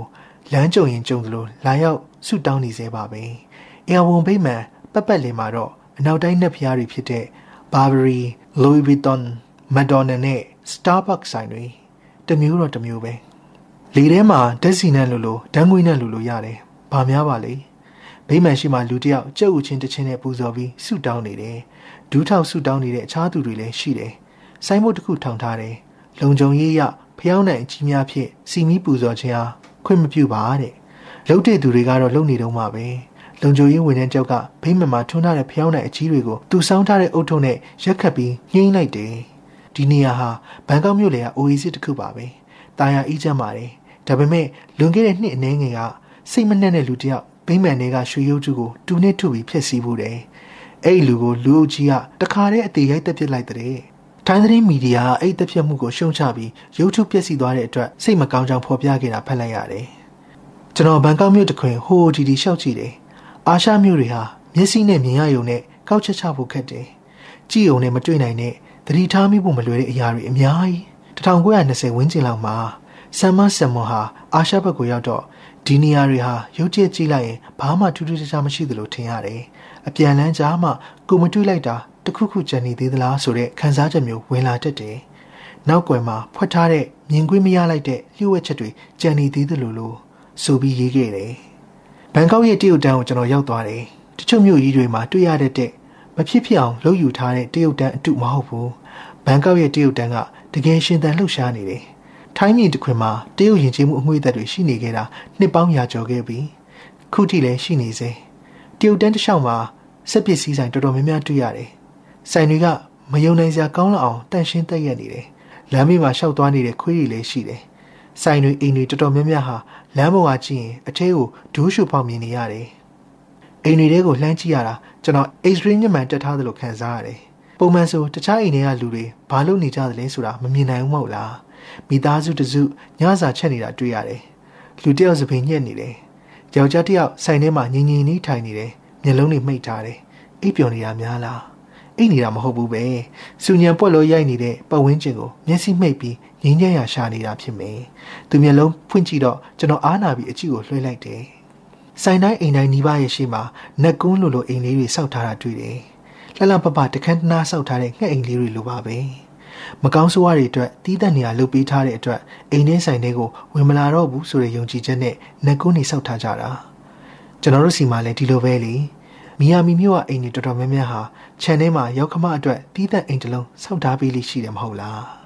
လမ်းကြုံရင်ကြုံသလိုလာရောက်ဆူတောင်းနေသေးပါပဲအေယံဗိမ္မာန် ပတ်ပတ်လေးမှာတော့အနောက်တိုင်းနတ်ဖျားတွေဖြစ်တဲ့ Burberry, Louis Vuitton, Madonna နဲ့ Starbucks ဆိုင်တွေတမျိုးတော့တမျိုးပဲလေထဲမှာဓာတ်စီနဲ့လိုလိုဓာတ်ငွေနဲ့လိုလိုရတယ်။ဘာများပါလဲ။ဗိမာန်ရှိမှလူတယောက်ကြက်ဥချင်းတစ်ချင်းနဲ့ပူဇော်ပြီးဆုတောင်းနေတယ်။ဒူးထောက်ဆုတောင်းနေတဲ့အခြားသူတွေလည်းရှိတယ်။ဆိုင်မုတ်တစ်ခုထောင်ထားတယ်။လုံခြုံရေးရဖျောင်းနိုင်အကြီးများဖြင့်စီမီပူဇော်ခြင်းအားခွင့်မပြုပါတဲ့။လုံတဲ့သူတွေကတော့လုံနေတော့မှပဲ။ လုံခြုံရေးဝန်ထမ်းတယောက်ကဖိမ့်မမှာထွန်းထားတဲ့ဖျောင်းတဲ့အကြီးတွေကိုသူစောင်းထားတဲ့အုတ်ထုံနဲ့ရက်ခတ်ပြီးညှိမ့်လိုက်တယ်။ဒီနေရာဟာဘန်ကောက်မြို့လေကအိုအေးစစ်တစ်ခုပါပဲ။တာယာအေးချမ်းပါတယ်။ဒါပေမဲ့လွန်ခဲ့တဲ့နှစ်အနည်းငယ်ကစိတ်မနှက်တဲ့လူတယောက်ဗိမ့်မှန်တွေကရွှေရုပ်ကျူကိုတူနဲ့ထုပြီးဖျက်ဆီးဖို့တယ်။အဲ့ဒီလူကိုလူအုပ်ကြီးကတခါတည်းအသေးရိုက်တက်ပစ်လိုက်တဲ့။ထိုင်းသတင်းမီဒီယာအဲ့တက်ပြတ်မှုကိုရှုံချပြီးရုပ်ထုပျက်စီးသွားတဲ့အတွက်စိတ်မကောင်းကြောင်ဖော်ပြခဲ့တာဖတ်လိုက်ရတယ်။ကျွန်တော်ဘန်ကောက်မြို့တခွင်ဟိုဟိုဒီဒီရှောက်ကြည့်တယ် အာရှမြို့တွေဟာမျက်စိနဲ့မြင်ရယုံနဲ့ကောက်ချက်ချဖို့ခက်တယ်။ကြည့်ယုံနဲ့မတွေ့နိုင်တဲ့သတိထားမိဖို့မလွယ်တဲ့အရာတွေအများကြီး1920ဝန်းကျင်လောက်မှာဆမ်မဆမ်မွန်ဟာအာရှဘက်ကိုရောက်တော့ဒီနေရာတွေဟာရုပ်ကြည့်ကြည့်လိုက်ရင်ဘာမှထူးထူးခြားခြားမရှိသလိုထင်ရတယ်။အပြန်လန်းကြားမှကိုမတွေ့လိုက်တာတခုခုကြံနေသေးသလားဆိုတဲ့ခံစားချက်မျိုးဝင်လာတတ်တယ်။နောက်ွယ်မှာဖွက်ထားတဲ့မြင်ကွင်းမရလိုက်တဲ့လျှို့ဝှက်ချက်တွေကြံနေသေးသလိုလိုဆိုပြီးရေးခဲ့တယ်။ ဘန်ကောက်ရဲ့တရုတ်တန်းကိုကျွန်တော်ရောက်သွားတယ်တချို့မြို့ကြီးတွေမှာတွေ့ရတဲ့တဲ့မဖြစ်ဖြစ်အောင်လှုပ်ယူထားတဲ့တရုတ်တန်းအတုမဟုတ်ဘူးဘန်ကောက်ရဲ့တရုတ်တန်းကတကယ်ရှင်သန်လှုပ်ရှားနေတယ်ထိုင်းပြည်တစ်ခွင်မှာတရုတ်ယဉ်ကျေးမှုအငွေ့သက်တွေရှိနေခဲ့တာနှစ်ပေါင်းရာကျော်ခဲ့ပြီခုထိလည်းရှိနေစေတရုတ်တန်းတစ်လျှောက်မှာစက်ပစ္စည်းဆိုင်တော်တော်များများတွေ့ရတယ်ဆိုင်တွေကမယုံနိုင်စရာကောင်းလောက်အောင်တန့်ရှင်းတက်ရက်နေတယ်လမ်းမေးမှာရှောက်သွားနေတဲ့ခွေးတွေလည်းရှိတယ် ဆိုင်တွေအိမ်တွေတော်တော်များများဟာလမ်းပေါ်ကကြည့်ရင်အထဲကိုဒိုးရှုပေါက်မြင်နေရတယ်။အိမ်တွေထဲကိုလှမ်းကြည့်ရတာကျွန်တော် X-ray မျက်မှန်တက်ထားသလိုခံစားရတယ်။ပုံမှန်ဆိုတခြားအိမ်တွေကလူတွေဘာလုပ်နေကြသလဲဆိုတာမမြင်နိုင်ဘူးမဟုတ်လား။မိသားစုတစုညစာချက်နေတာတွေ့ရတယ်။လူတယောက်စပင်ညက်နေတယ်။ယောက်ျားတယောက်ဆိုင်ထဲမှာငင်ငင်နီးထိုင်နေတယ်။မျက်လုံးတွေမှိတ်ထားတယ်။အိပ်ပျော်နေတာများလား။အိပ်နေတာမဟုတ်ဘူးပဲ။စူညံပွက်လို့ရိုက်နေတဲ့ပတ်ဝန်းကျင်ကိုမျက်စိမှိတ်ပြီး ငင်းညံ့ရရှာနေတာဖြစ်မယ်။သူမျက်လုံးဖွင့်ကြည့်တော့ကျွန်တော်အားနာပြီးအကြည့်ကိုလွှဲလိုက်တယ်။ဆိုင်တိုင်းအိမ်တိုင်းနီးပါးရဲ့ရှေ့မှာနက်ကုန်းလိုလိုအိမ်လေးတွေစောက်ထားတာတွေ့တယ်။လှလှပပတခန်းတနာစောက်ထားတဲ့ငှက်အိမ်လေးတွေလိုပါပဲ။မကောင်းဆိုးဝါးတွေအတွက်တီးတဲ့နေရာလုပ်ပေးထားတဲ့အတွက်အိမ်ထဲဆိုင်တွေကိုဝင်မလာတော့ဘူးဆိုတဲ့ယုံကြည်ချက်နဲ့နက်ကုန်းတွေစောက်ထားကြတာ။ကျွန်တော်တို့စီမှာလည်းဒီလိုပဲလေ။မီယာမီမြို့ကအိမ်တွေတော်တော်များများဟာခြံထဲမှာရောက်ခမအတွက်တီးတဲ့အိမ်တစ်လုံးစောက်ထားပေးလိရှိတယ်မဟုတ်လား။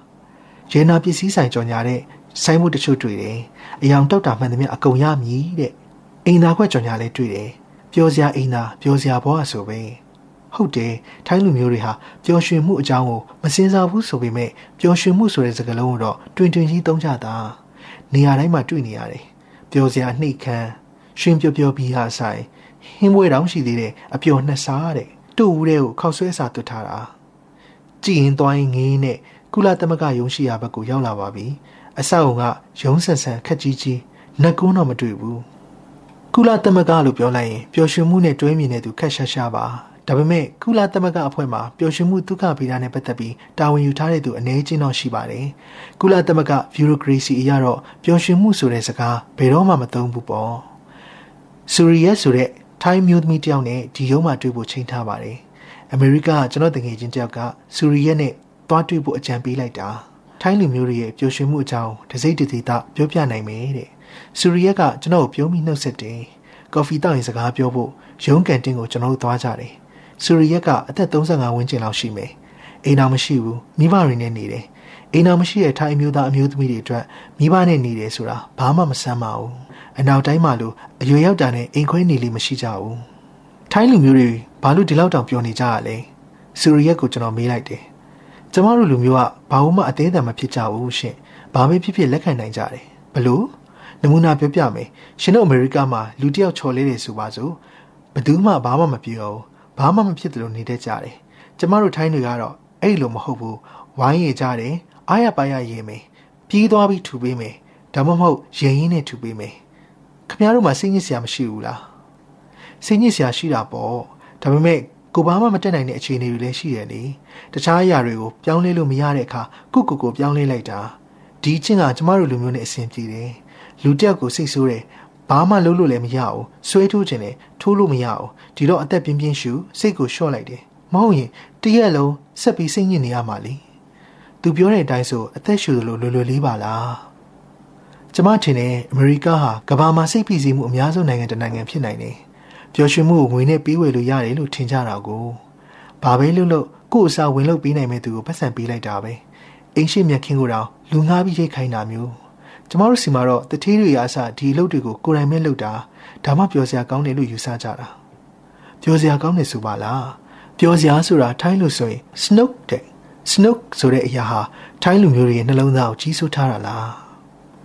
ရဲနာပစ္စည်းဆိုင်ကြော်ညာတဲ့ဆိုင်းမှုတချို့တွေ့တယ်။အယောင်တောက်တာမှန်သမျှအကုန်ရမည်တဲ့။အိမ်သာခွက်ကြော်ညာလည်းတွေ့တယ်။ပျော်စရာအိမ်သာပျော်စရာဘောအဆိုပဲ။ဟုတ်တယ်ထိုင်းလူမျိုးတွေဟာပျော်ရွှင်မှုအကြောင်းကိုမစင်စားဘူးဆိုပေမဲ့ပျော်ရွှင်မှုဆိုတဲ့စကားလုံးကိုတော့တွင်တွင်ကြီးသုံးကြတာနေရာတိုင်းမှာတွေ့နေရတယ်ပျော်စရာနှိတ်ခမ်းရှင်ပျော်ပျော်ပြီးဟာဆိုင်ဟင်းပွဲတောင်ရှိသေးတယ်အပျော်နှစ်စားတဲ့တူဦးတဲ့ကိုခောက်ဆွဲစာတွတ်ထားတာကြည်ရင်သွားရင်ငင်းနဲ့ ကုလသမဂ္ဂရုံးရှိရာဘက်ကိုရောက်လာပါပြီအဆောက်အုံကရုံးဆန်ဆန်ခက်ကြီးကြီးနှက်ကုန်းတော့မတွေ့ဘူးကုလသမဂ္ဂလို့ပြောလိုက်ရင်ပျော်ရွှင်မှုနဲ့တွဲမြင်တဲ့သူခက်ရှားရှားပါဒါပေမဲ့ကုလသမဂ္ဂအဖွဲ့မှာပျော်ရွှင်မှုဒုက္ခဗေဒနဲ့ပတ်သက်ပြီးတာဝန်ယူထားတဲ့သူအနေချင်းတော့ရှိပါတယ်ကုလသမဂ္ဂဗျူရိုကရေစီအရတော့ပျော်ရွှင်မှုဆိုတဲ့စကားဘယ်တော့မှမသုံးဘူးပေါ့ဆူရီယက်ဆိုတဲ့ထိုင်းမျိုးသမီးတယောက်နဲ့ဒီရုံးမှာတွေ့ဖို့ချိန်ထားပါတယ်အမေရိကကျွန်တော်တငယ်ချင်းတယောက်ကဆူရီယက်နဲ့ သွားတွေ့ဖို့အကြံပေးလိုက်တာထိုင်းလူမျိုးတွေရဲ့ပျော်ရွှင်မှုအကြောင်းတစိမ့်တသေးတာပြောပြနိုင်မယ်တဲ့ဆူရီယက်ကကျွန်တော်ကိုပြုံးပြီးနှုတ်ဆက်တယ်ကော်ဖီတောက်ရင်စကားပြောဖို့ရုံးကန်တင်းကိုကျွန်တော်တို့သွားကြတယ်ဆူရီယက်ကအသက်35ဝန်းကျင်လောက်ရှိမယ်အိမ်တော်မရှိဘူးမိဘတွေနဲ့နေတယ်အိမ်တော်မရှိတဲ့ထိုင်းအမျိုးသားအမျိုးသမီးတွေအတွက်မိဘနဲ့နေတယ်ဆိုတာဘာမှမဆန်းပါဘူးအနောက်တိုင်းမှာလို့အရွယ်ရောက်တာနဲ့အိမ်ခွဲနေလိမရှိကြဘူးထိုင်းလူမျိုးတွေဘာလို့ဒီလောက်တောင်ပြောနေကြရလဲဆူရီယက်ကိုကျွန်တော်မေးလိုက်တယ် ကျမတို့လူမျိုးကဘာမှအသေးအံမဖြစ်ကြဘူးရှင်ဘာပဲဖြစ်ဖြစ်လက်ခံနိုင်ကြတယ်ဘလို့နမူနာပြောပြမယ်ရှင်တို့အမေရိကမှာလူတယောက်ချော်လေးတယ်ဆိုပါစို့ဘယ်သူမှဘာမှမပြောဘူးဘာမှမဖြစ်တယ်လို့နေတတ်ကြတယ်ကျမတို့ထိုင်းတွေကတော့အဲ့လိုမဟုတ်ဘူးဝိုင်းရကြတယ်အားရပါရရေးမယ်ပြေးသွားပြီးထူပေးမယ်ဒါမှမဟုတ်ရင်ရင်းနဲ့ထူပေးမယ်ခင်ဗျားတို့မှစိတ်ညစ်စရာမရှိဘူးလားစိတ်ညစ်စရာရှိတာပေါ့ဒါပေမဲ့ ကိုဘာမှမတက်နိုင်တဲ့အခြေအနေတွေလည်းရှိရလေတခြားအရာတွေကိုပြောင်းလဲလို့မရတဲ့အခါကိုကိုကိုပြောင်းလဲလိုက်တာဒီချင်းကကျမတို့လူမျိုးနဲ့အဆင်ပြေတယ်လူတယောက်ကိုစိတ်ဆိုးတယ်ဘာမှလုပ်လို့လည်းမရဘူးဆွဲထိုးခြင်းနဲ့ထိုးလို့မရဘူးဒီတော့အသက်ပြင်းပြင်းရှူစိတ်ကိုလျှော့လိုက်တယ်မဟုတ်ရင်တရက်လုံးဆက်ပြီးစိတ်ညစ်နေရမှာလေသူပြောတဲ့အတိုင်းဆိုအသက်ရှူသလိုလွယ်လွယ်လေးပါလားကျမထင်တယ်အမေရိကဟာကမ္ဘာမှာစိတ်ဖိစီးမှုအများဆုံးနိုင်ငံတစ်နိုင်ငံဖြစ်နိုင်တယ် ပျော်ရွှင်မှုကိုငွေနဲ့ပေးဝယ်လို့ရတယ်လို့ထင်ကြတာကိုဘာပဲလုပ်လို့ကို့အစားဝင်လို့ပေးနိုင်မဲ့သူကိုပတ်စံပေးလိုက်တာပဲအိမ်ရှိမြက်ခင်းကိုတော့လူငါးပြီးရိတ်ခိုင်းတာမျိုးကျမတို့စီမှာတော့တထေးတွေအစားဒီအလုပ်တွေကိုကိုယ်တိုင်မဲ့လုပ်တာဒါမှပြောစရာကောင်းတယ်လို့ယူဆကြတာပြောစရာကောင်းတယ်ဆိုပါလားပြောစရာဆိုတာထိုင်းလို့ဆိုရင် snook တဲ့ snook ဆိုတဲ့အရာဟာထိုင်းလူမျိုးတွေရဲ့နှလုံးသားကိုကြီးစိုးထားတာလား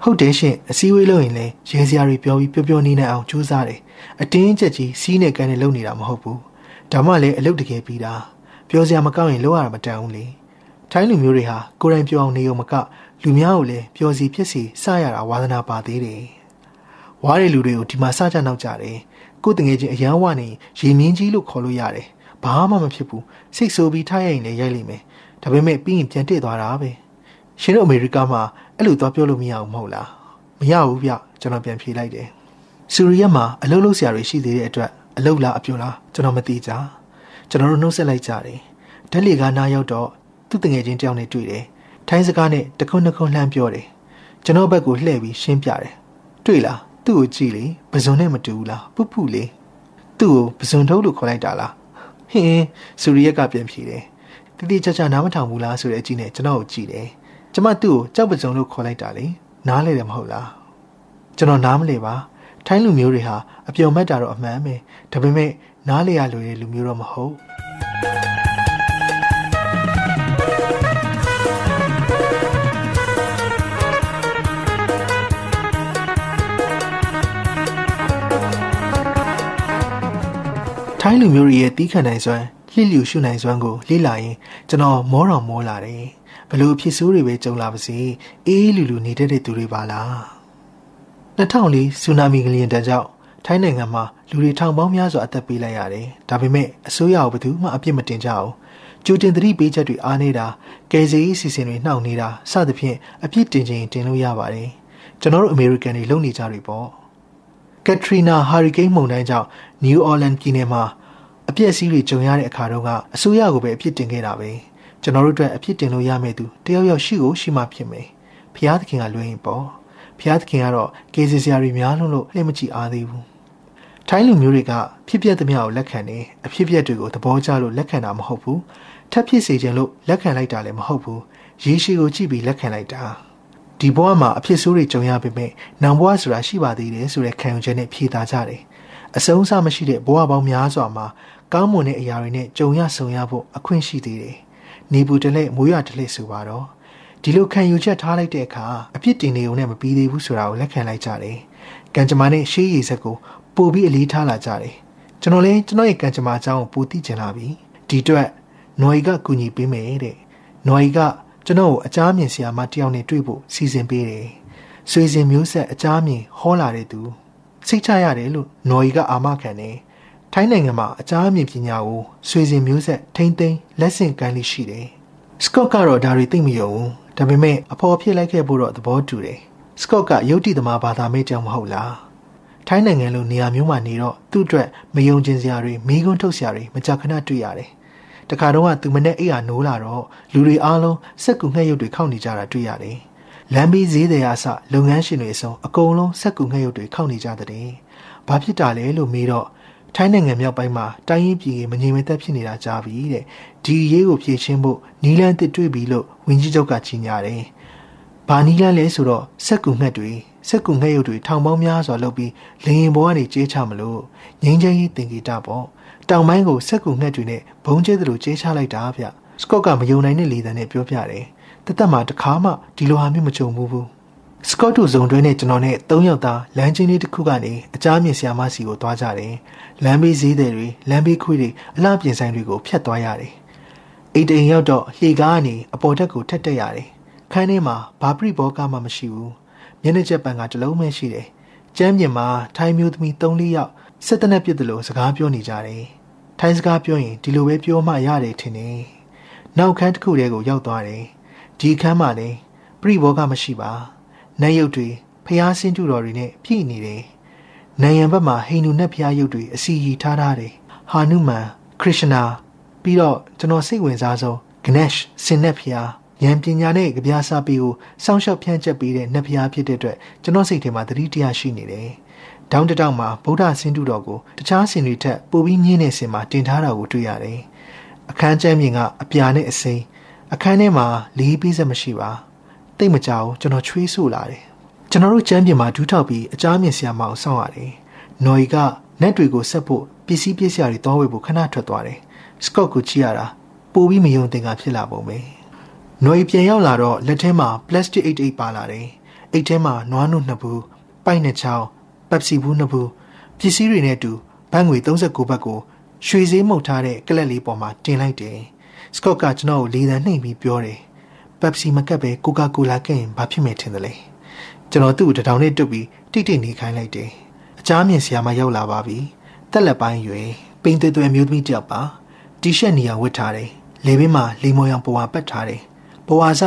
ဟုတ်တယ်ရှင်အစည်းအဝေးလုပ်ရင်လည်းရဲစရာတွေပြောပြီးပျော်ပျော်နေနိုင်အောင်ကြိုးစားတယ် အတင်းကျပ်ကြီးစီးနဲ့ကန်နဲ့လုပ်နေတာမဟုတ်ဘူးဒါမှလည်းအလုပ်တကယ်ပြီးတာပြောစရာမကောင်းရင်လုပ်ရတာမတန်ဘူးလေထိုင်းလူမျိုးတွေဟာကိုယ်တိုင်ပြောအောင်နေုံမကလူများကိုလည်းပျော်စီဖြစ်စီစရတာဝါသနာပါသေးတယ်။ဝါးတဲ့လူတွေကိုဒီမှာစကြနောက်ကြတယ်။ကိုယ်တငယ်ချင်းအရန်ဝနေရေမြင့်ကြီးလို့ခေါ်လို့ရတယ်။ဘာမှမဖြစ်ဘူး။စိတ်ဆိုးပြီးထားရရင်လည်းရိုက်လိမ့်မယ်။ဒါပေမဲ့ပြီးရင်ပြန်တည့်သွားတာပဲ။ရှင်တို့အမေရိကမှာအဲ့လိုသွားပြောလို့မရအောင်မဟုတ်လား။မရဘူးဗျကျွန်တော်ပြန်ဖြေလိုက်တယ်။ ဆူရီယက်မှာအလုပ်လုပ်ဆရာတွေရှိသေးတဲ့အတွက်အလုပ်လားအပြုံလားကျွန်တော်မသိကြ။ကျွန်တော်တို့နှုတ်ဆက်လိုက်ကြတယ်။ဓာတ်လီကနားရောက်တော့သူ့တငယ်ချင်းတယောက်နဲ့တွေ့တယ်ထိုင်းစကားနဲ့တခုနှစ်ခုလှမ်းပြောတယ်ကျွန်တော်ဘက်ကိုလှည့်ပြီးရှင်းပြတယ်တွေ့လားသူ့ကိုကြည့်လေပဇွန်နဲ့မတူဘူးလားပုပုလေသူ့ကိုပဇွန်ထုတ်လို့ခေါ်လိုက်တာလားဟင်းစူရီယက်ကပြန်ဖြေတယ်တိတိကျကျနားမထောင်ဘူးလားဆိုတဲ့အကြည့်နဲ့ကျွန်တော်ကိုကြည့်တယ်ကျမသူ့ကိုကြောက်ပဇွန်လို့ခေါ်လိုက်တာလေနားလေတယ်မဟုတ်လားကျွန်တော်နားမလဲပါ ထိုင်းလူမျိုးတွေဟာအပြုံမဲ့တာတော့အမှန်ပဲဒါပေမဲ့နားလေရလိုတဲ့လူမျိုးတော့မဟုတ်ထိုင်းလူမျိုးတွေရဲ့တီးခံနိုင်စွမ်းလှစ်လျူရှုနိုင်စွမ်းကိုလေ့လာရင်ကျွန်တော်မောတော်မောလာတယ်ဘလို့ဖြစ်ဆိုးတွေပဲကြုံလာပါစေအေးလူလူနေတတ်တဲ့သူတွေပါလား 2004ဆူနာမီငလျင်တန်းကြောင့်ထိုင်းနိုင်ငံမှာလူတွေထောင်ပေါင်းများစွာအသက်ပေးလိုက်ရတယ်ဒါပေမဲ့အစိုးရကဘယ်သူမှအပြစ်မတင်ကြဘူးကျူတင်သတိပေးချက်တွေအားနေတာကယ်ဆယ်ရေးစီစဉ်တွေနှောင့်နေတာစသဖြင့်အပြစ်တင်ခြင်းတင်လို့ရပါတယ်ကျွန်တော်တို့အမေရိကန်တွေလုံနေကြတွေပေါ့ကက်ထရီနာဟာရီကိန်းမုန်တိုင်းကြောင့်နယူးအော်လန်ပြည်နယ်မှာအပြည့်အစည်းတွေကြုံရတဲ့အခါတုန်းကအစိုးရကိုပဲအပြစ်တင်ခဲ့တာပဲကျွန်တော်တို့အတွက်အပြစ်တင်လို့ရမယ့်သူတယောက်ယောက်ရှိကိုရှိမှဖြစ်မယ်ဖျားသခင်ကလွှဲရင်ပေါ့ ဖျားသခင်ကတော့ကေစီစရာတွေများလုံးလို့လှည့်မကြည့်အားသေးဘူးထိုင်းလူမျိုးတွေကဖြစ်ပျက်သမျှကိုလက်ခံနေအဖြစ်ပျက်တွေကိုသဘောကျလို့လက်ခံတာမဟုတ်ဘူးထပ်ဖြစ်စေခြင်းလို့လက်ခံလိုက်တာလည်းမဟုတ်ဘူးရေရှိကိုကြည့်ပြီးလက်ခံလိုက်တာဒီဘဝမှာအဖြစ်ဆိုးတွေကြုံရပေမဲ့နောင်ဘဝဆိုတာရှိပါသေးတယ်ဆိုတဲ့ခံယူချက်နဲ့ဖြေတာကြတယ်အဆုံးအစမရှိတဲ့ဘဝပေါင်းများစွာမှာကောင်းမွန်တဲ့အရာတွေနဲ့ကြုံရဆုံရဖို့အခွင့်ရှိသေးတယ်နေပူတလဲမိုးရတလဲဆိုပါတော့ ဒီလိုခံယူချက်ထားလိုက်တဲ့အခါအပြစ်တင်နေုံနဲ့မပြီးသေးဘူးဆိုတာကိုလက်ခံလိုက်ကြတယ်ကံကြမ္မာနဲ့ရှေးရည်စက်ကိုပို့ပြီးအလေးထားလာကြတယ်ကျွန်တော်လည်းကျွန်တော်ရဲ့ကံကြမ္မာအကြောင်းကိုပိုသိချင်လာပြီဒီအတွက်နွေကကူညီပေးမယ်တဲ့နွေကကျွန်တော်ကိုအကြမ်းမြင်ဆရာမတယောက်နဲ့တွေ့ဖို့စီစဉ်ပေးတယ်။ဆွေစဉ်မျိုးဆက်အကြမ်းမြင်ဟောလာတဲ့သူစိတ်ချရတယ်လို့နော်ရီကအာမခံတယ်။ထိုင်းနိုင်ငံမှာအကြမ်းမြင်ပညာကိုဆွေစဉ်မျိုးဆက်ထိမ့်သိမ်းလက်ဆင့်ကမ်းလိရှိတယ်။စကော့ကတော့ဒါတွေသိမယုံဘူး။ ဒါပေမဲ့အဖော်ဖြစ်လိုက်ခဲ့ဖို့တော့သဘောတူတယ်။စကော့ကယုတ်တိသမားဘာသာမဲကြောင်မဟုတ်လား။ထိုင်းနိုင်ငံလိုနေရာမျိုးမှာနေတော့သူ့အတွက်မယုံကျင်စရာတွေမိကွန်းထုတ်စရာတွေမကြခဏတွေ့ရတယ်။တခါတော့ကသူမနဲ့အိယာနိုးလာတော့လူတွေအားလုံးစက်ကူငှက်ရုပ်တွေခောက်နေကြတာတွေ့ရတယ်လမ်းပြီးဈေးတွေအစလုပ်ငန်းရှင်တွေအစုံအကုန်လုံးစက်ကူငှက်ရုပ်တွေခောက်နေကြတဲ့ဘာဖြစ်တာလဲလို့မေးတော့ ထိုင်းနိုင်ငံမြောက်ပိုင်းမှာတိုင်းရေးပြည်မငြိမ်မသက်ဖြစ်နေတာကြားပြီတဲ့ဒီရေးကိုဖြေရှင်းဖို့နီလန်းတစ်တွေ့ပြီလို့ဝင်းကြီးချုပ်ကကြီးညာတယ်။ဘာနီလန်းလဲဆိုတော့စက်ကူငှက်တွေစက်ကူငှက်ရုပ်တွေထောင်ပေါင်းများစွာလုပ်ပြီးလေရင်ပေါ်ကနေကြေးချမလို့ငင်းချရေးတင်ကြတာပေါ့တောင်ပိုင်းကိုစက်ကူငှက်တွေနဲ့ဘုံကျဲသလိုကြေးချလိုက်တာဗျစကော့ကမယုံနိုင်တဲ့လေသံနဲ့ပြောပြတယ်တသက်မှာတခါမှဒီလိုဟာမျိုးမကြုံဘူးဘူး စကော့တူဇုံတွဲနဲ့ကျွန်တော်နဲ့၃ယောက်သားလမ်းချင်းလေးတစ်ခုကနေအကြမ်းမြင်ဆရာမစီကိုသွားကြတယ်လမ်းဘေးဈေးတွေလမ်းဘေးခွေးတွေအလှပြင်ဆိုင်တွေကိုဖျက်သွားရတယ်အိတ်တိန်ရောက်တော့လှေကားကနေအပေါ်တက်ကိုထက်တက်ရတယ်ခန်းထဲမှာဘာပရိဘောကမှမရှိဘူးမျက်နှာချက်ပန်ကတလုံးပဲရှိတယ်ကျမ်းပြင်မှာထိုင်းမျိုးသမီး၃-၄ယောက်စစ်တနက်ပြစ်တယ်လို့စကားပြောနေကြတယ်ထိုင်းစကားပြောရင်ဒီလိုပဲပြောမှရတယ်ထင်တယ်နောက်ခန်းတစ်ခုတည်းကိုရောက်သွားတယ်ဒီခန်းမှာလည်းပရိဘောကမရှိပါ နတ်ရုပ်တွေဖျားဆင်းကျူတော်တွေနဲ့ပြည့်နေတယ်နိုင်ငံဘက်မှာဟိန္ဒူနတ်ဖျားရုပ်တွေအစီရီထားထားတယ်ဟာနုမန်ခရစ်ယာနာပြီးတော့ကျွန်တော်စိတ်ဝင်စားဆုံးဂနက်ရှ်စင်နက်ဖျားဉာဏ်ပညာနဲ့ကြပြားစားပြီးကိုစောင့်ရှောက်ဖြန့်ချက်ပေးတဲ့နတ်ဖျားဖြစ်တဲ့အတွက်ကျွန်တော်စိတ်ထဲမှာသတိတရားရှိနေတယ်။ဒေါင်းတတောင်မှာဗုဒ္ဓဆင်းတုတော်ကိုတခြားဆင်တွေထက်ပိုပြီးမြင့်တဲ့ဆင်မှာတင်ထားတာကိုတွေ့ရတယ်။အခန်းကျမ်းမြင်ကအပြာနဲ့အစိမ်းအခန်းထဲမှာလေးပြီးစက်မရှိပါ။ တိတ်မကြောက်ကျွန်တော်ချွေးဆူလာတယ်။ကျွန်တော်တို့ကျမ်းပြင်မှာဒူးထောက်ပြီးအကြားမြင်ဆရာမအောင်စောင့်ရတယ်။နော်ရီကနက်တွေကိုဆက်ဖို့ပစ္စည်းပစ္စည်းတွေတောင်းဝေဖို့ခဏထွက်သွားတယ်။စကော့ကိုကြည့်ရတာပိုပြီးမယုံသင်ကဖြစ်လာပုံပဲ။။နွေပြန်ရောက်လာတော့လက်ထဲမှာပလတ်စတစ်အိတ်အိတ်ပါလာတယ်။အိတ်ထဲမှာနွားနုနှစ်ဘူး၊ပိုက်နှစ်ချောင်း၊ပက်ဆီဘူးနှစ်ဘူးပစ္စည်းတွေနဲ့အတူဘတ်ငွေ39ဘတ်ကိုရွှေစည်းမှုတ်ထားတဲ့ကလပ်လေးပေါ်မှာတင်လိုက်တယ်။စကော့ကကျွန်တော်ကိုလေးသံနှိမ်ပြီးပြောတယ်။ ပက်ဆီမကပ်ပဲကိုကာကိုလာကင်ဘာဖြစ်မယ်ထင်တယ်လေ။ကျွန်တော်သူ့ကိုတထောင်နဲ့တွတ်ပြီးတိတ်တိတ်နေခိုင်းလိုက်တယ်။အချားမြင်ဆရာမရောက်လာပါပြီ။တက်လက်ပိုင်းရွယ်ပိန်သွဲသွဲမျိုးသမီးတယောက်ပါ။တီရှပ်နေရာဝတ်ထားတယ်။လေဘင်းမှာလေမော်ရောင်ပေါ်ဝါပတ်ထားတယ်။ဘဝစ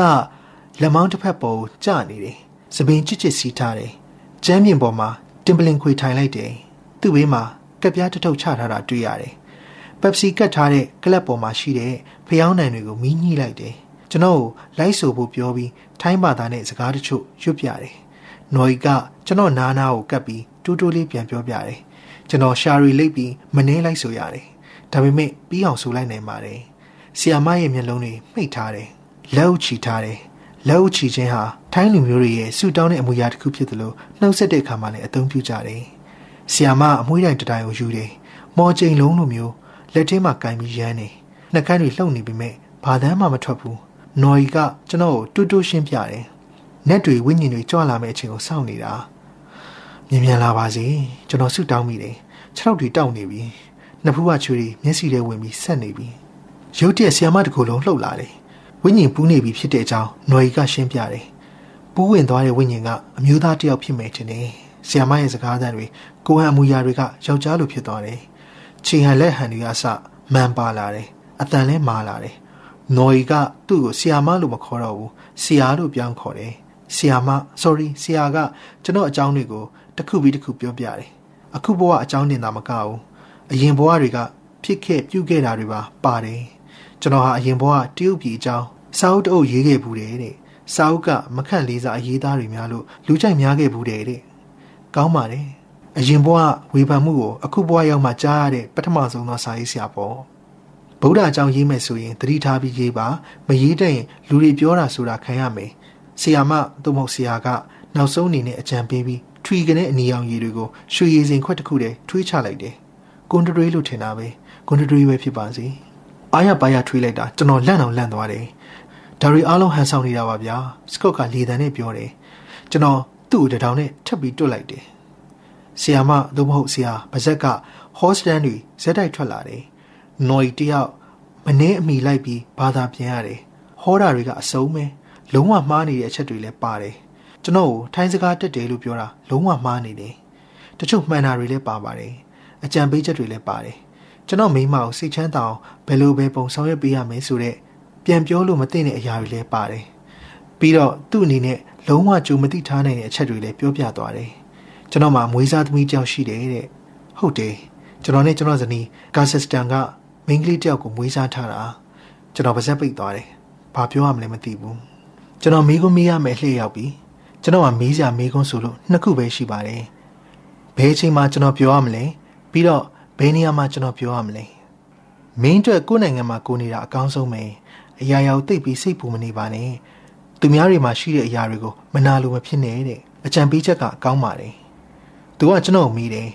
လက်မောင်းတစ်ဖက်ပေါ်ကျနေတယ်။စပင်ချစ်ချစ်စီးထားတယ်။ကျမ်းမြင့်ပေါ်မှာတင်ပလင်ခွေထိုင်လိုက်တယ်။သူ့ဘေးမှာကက်ပြားတစ်ထုပ်ချထားတာတွေ့ရတယ်။ပက်ပစီကတ်ထားတဲ့ကလပ်ပေါ်မှာရှိတဲ့ဖျောင်းနိုင်တွေကိုမီးညှိလိုက်တယ်။ ကျွန်တော်ကိုလိုက်ဆိုဖို့ပြောပြီးထိုင်းဘာသာနဲ့စကားတချို့ရွတ်ပြတယ်။နော်ဤကကျွန်တော်နားနာကိုကပ်ပြီးတူးတူးလေးပြန်ပြောပြတယ်။ကျွန်တော်ရှာရီလိပ်ပြီးမနှင်းလိုက်ဆိုရတယ်။ဒါပေမဲ့ပြီးအောင်ဆိုလိုက်နိုင်ပါတယ်။ဆီယာမရဲ့မျက်လုံးတွေမှိတ်ထားတယ်လက်အုပ်ချီထားတယ်လက်အုပ်ချီခြင်းဟာထိုင်းလူမျိုးတွေရဲ့ဆူတောင်းတဲ့အမူအရာတစ်ခုဖြစ်သလိုနှုတ်ဆက်တဲ့အခါမှာလည်းအသုံးပြုကြတယ်ဆီယာမအမွှေးတိုင်တတိုင်ကိုယူတယ်မော်ချိန်လုံးလိုမျိုးလက်ထဲမှာကင်ပြီးရမ်းနေနှက်ကန်းတွေလှုပ်နေပြီမဲ့ဘာတမ်းမှမထွက်ဘူး နော်ရီကကျွန်တော်ကိုတူးတူးရှင်းပြတယ်နက်တွေဝိညာဉ်တွေကြွလာမယ့်အချိန်ကိုစောင့်နေတာမြင်မြန်လာပါစေကျွန်တော်ဆုတောင်းမိတယ်ခြေထောက်တွေတောက်နေပြီနှစ်ဖူးကချွေးတွေမျက်စိထဲဝင်ပြီးဆက်နေပြီရုတ်တရက်ဆီယာမတကူလုံးလှုပ်လာတယ်ဝိညာဉ်ပူးနေပြီဖြစ်တဲ့အကြောင်းຫນွေကရှင်းပြတယ်။ပူးဝင်သွားတဲ့ဝိညာဉ်ကအမျိုးသားတစ်ယောက်ဖြစ်မယ်ထင်တယ်။ဆီယမရဲ့စကားသံတွေကိုဟန်အမူအရာတွေကယောက်ျားလိုဖြစ်သွားတယ်။ခြေဟန်လက်ဟန်တွေကအစမန်ပါလာတယ်။အတန်လည်းမာလာတယ်။ ຫນွေကသူ့ကိုဆီယာမလို့မခေါ်တော့ဘူး။ဆီယာလို့ပြောင်းခေါ်တယ်။ဆီယာမ sorry ဆီယာကကျွန်တော်အကြောင်းတွေကိုတစ်ခုပြီးတစ်ခုပြောပြတယ်။အခုဘဝအကြောင်းတင်တာမကဘူး။အရင်ဘဝတွေကဖြစ်ခဲ့ပြုခဲ့တာတွေပါပါတယ်။ကျွန်တော်ဟာအရင်ဘဝတရုတ်ပြည်အကြောင်းစာအုပ်တအုပ်ရေးခဲ့ဘူးတဲ့စာအုပ်ကမခန့်လေးစားအရေးသားတွေများလို့လူကြိုက်များခဲ့ဘူးတဲ့ကောင်းပါတယ်အရင်ဘဝဝေဖန်မှုကိုအခုဘဝရောက်မှကြားရတဲ့ပထမဆုံးသောစာရေးဆရာပေါ့ ဗုဒ္ဓအကြောင်းရေးမယ်ဆိုရင်သတိထားပြီးရေးပါမရေးတဲ့ရင်လူတွေပြောတာဆိုတာခံရမယ်ဆရာမသို့မဟုတ်ဆရာကနောက်ဆုံးအနေနဲ့အကြံပေးပြီးထွီကနေအနီရောင်ရည်တွေကိုရွှေရည်စင်ခွက်တစ်ခုတည်းထွေးချလိုက်တယ်ကွန်တရီလို့ထင်တာပဲကွန်တရီပဲဖြစ်ပါစေအားရပါရထွေးလိုက်တာကျွန်တော်လန့်အောင်လန့်သွားတယ်ဒါရီအားလုံးဟန်ဆောင်နေတာပါဗျာစကော့ကလေတံနဲ့ပြောတယ်ကျွန်တော်သူ့ကိုတထောင်နဲ့ထပ်ပြီးတွတ်လိုက်တယ်ဆီယာမသို့မဟုတ်ဆီယာပါဇက်ကဟော့စတန်တွေဇက်တိုက်ထွက်လာတယ် နော်ီတယောက်မနှင်းအမိလိုက်ပြီးဘာသာပြန်ရတယ်ဟောတာတွေကအစုံပဲလုံးဝမှားနေတဲ့အချက်တွေလည်းပါတယ်ကျွန်တော်ကိုထိုင်းစကားတက်တယ်လို့ပြောတာလုံးဝမှားနေတယ်တချို့မှန်တာတွေလည်းပါပါတယ်အကြံပေးချက်တွေလည်းပါတယ်ကျွန်တော်မိမကိုစိတ်ချမ်းသာအောင်ဘယ်လိုပဲပုံဆောင်ရွက်ပေးရမယ်ဆိုတဲ့ပြန်ပြောလို့မသိတဲ့အရာတွေလည်းပါတယ်ပြီးတော့သူ့အနေနဲ့လုံးဝကြိုမသိထားနိုင်တဲ့အချက်တွေလည်းပြောပြသွားတယ်ကျွန်တော်မှမွေးစားသမီးကြောက်ရှိတယ်တဲ့ဟုတ်တယ်ကျွန်တော်နဲ့ကျွန်တော်ဇနီးကာဆက်စတန်က မိန်းကလေးတယောက်ကိုမွေးစားထားတာကျွန်တော်ပါဇက်ပိတ်သွားတယ်ဘာပြောရမလဲမသိဘူးကျွန်တော်မိကုန်းမေးရမယ်လှည့်ရောက်ပြီကျွန်တော်ကမေးစရာမေးခွန်းဆိုလို့နှစ်ခုပဲရှိပါတယ်ဘယ်အချိန်မှကျွန်တော်ပြောရမလဲပြီးတော့ဘယ်နေရာမှာကျွန်တော်ပြောရမလဲမင်းအတွက်ကိုယ်နိုင်ငံမှာကိုနေတာအကောင်းဆုံးပဲအရာရာကိုသိပြီးစိတ်ပူမနေပါနဲ့သူများတွေမှာရှိတဲ့အရာတွေကိုမနာလိုမဖြစ်နဲ့တဲ့အကြံပေးချက်ကအကောင်းပါတယ်သူကကျွန်တော်မိတယ်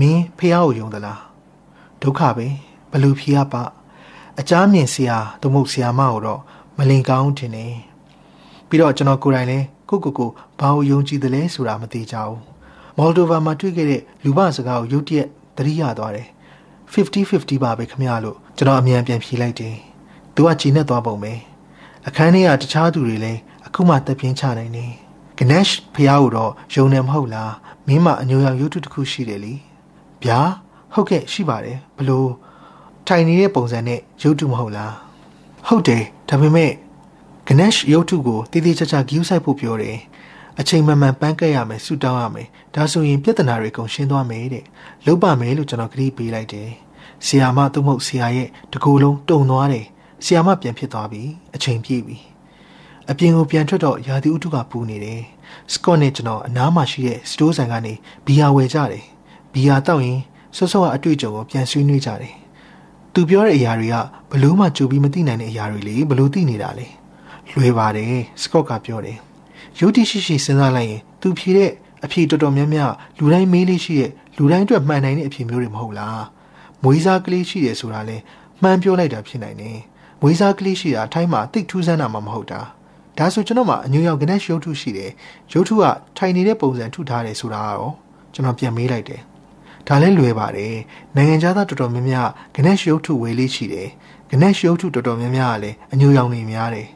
မင်းဖះကိုယုံသလားဒုက္ခပဲဘ လူဖះပါအကြမ်းမြင်ဆရာသူမဟုတ်ဆရာမကိုတော့မလင်ကောင်းတင်နေပြီးတော့ကျွန်တော်ကိုယ်တိုင်လည်းကိုကိုကိုဘာကိုယုံကြည်တယ်လဲဆိုတာမသိကြဘူးမော်လ်ဒိုဗာမှာတွေ့ခဲ့တဲ့လူပစကားကိုရုတ်တရက်သတိရသွားတယ်50-50ပါပဲခမရလို့ကျွန်တော်အမြန်ပြန်ဖြေလိုက်တယ်သူကကြည်နဲ့သွားပုံပဲအခန်းထဲကတခြားသူတွေလည်းအခုမှတက်ပြင်းချနိုင်နေဂနက်ဖះကိုတော့ယုံနေမဟုတ်လားမင်းမအညိုရောင်ရုပ်တုတစ်ခုရှိတယ်လीဗျာဟုတ်ကဲ့ရှိပါတယ်ဘလို့ ထိုင်နေတဲ့ပုံစံနဲ့ရုပ်တုမဟုတ်လားဟုတ်တယ်ဒါပေမဲ့ဂနက်ရုပ်တုကိုတည်တည်ချာချာဂယူးဆိုင်ဖို့ပြောတယ်အချိန်မှန်မှန်ပန်းကက်ရမယ်ဆူတောင်းရမယ်ဒါဆိုရင်ပြဿနာတွေကုန်ရှင်းသွားမယ်တဲ့လုပ်ပါမယ်လို့ကျွန်တော်ကတိပေးလိုက်တယ်ဆီယာမသူ့မဟုတ်ဆီယာရဲ့တကူလုံးတုံသွားတယ်ဆီယာမပြန်ဖြစ်သွားပြီအချိန်ပြည့်ပြီအပြင်ကိုပြန်ထွက်တော့ရာသီဥတုကပူနေတယ်စကော့နဲ့ကျွန်တော်အနားမှာရှိတဲ့စတိုးဆိုင်ကနေဘီယာဝယ်ကြတယ်ဘီယာတောက်ရင်ဆော့ဆော့အတွေ့အကြုံကိုပြန်ဆွေးနွေးကြတယ် သူပြောတဲ့အရာတွေကဘလို့မှကြိုပြီးမသိနိုင်တဲ့အရာတွေလေဘလို့သိနေတာလဲလွယ်ပါတယ်စကော့ကပြောတယ်ရုပ်တိရှိရှိစဉ်းစားလိုက်ရင်သူဖြေတဲ့အဖြေတော်တော်များများလူတိုင်းမေးလေးရှိတဲ့လူတိုင်းအတွက်မှန်နိုင်တဲ့အဖြေမျိုးတွေမဟုတ်လားမွေးစားကလေးရှိတယ်ဆိုတာလဲမှန်ပြောလိုက်တာဖြစ်နိုင်တယ်မွေးစားကလေးရှိတာအထိုင်းမှာတိတ်ထူးဆန်းတာမှမဟုတ်တာဒါဆိုကျွန်တော်မှအညူရောက်ဂနက်ရုပ်ထုရှိတယ်ရုပ်ထုကထိုင်နေတဲ့ပုံစံထုထားတယ်ဆိုတာရောကျွန်တော်ပြန်မေးလိုက်တယ် ဒါလည်းလွယ်ပါတယ်နိုင်ငံခြားသားတော်တော်များများဂနက်ရုပ်ထုဝေလေးရှိတယ်ဂနက်ရုပ်ထုတော်တော်များများကလည်းအညူရောက်နေများတယ်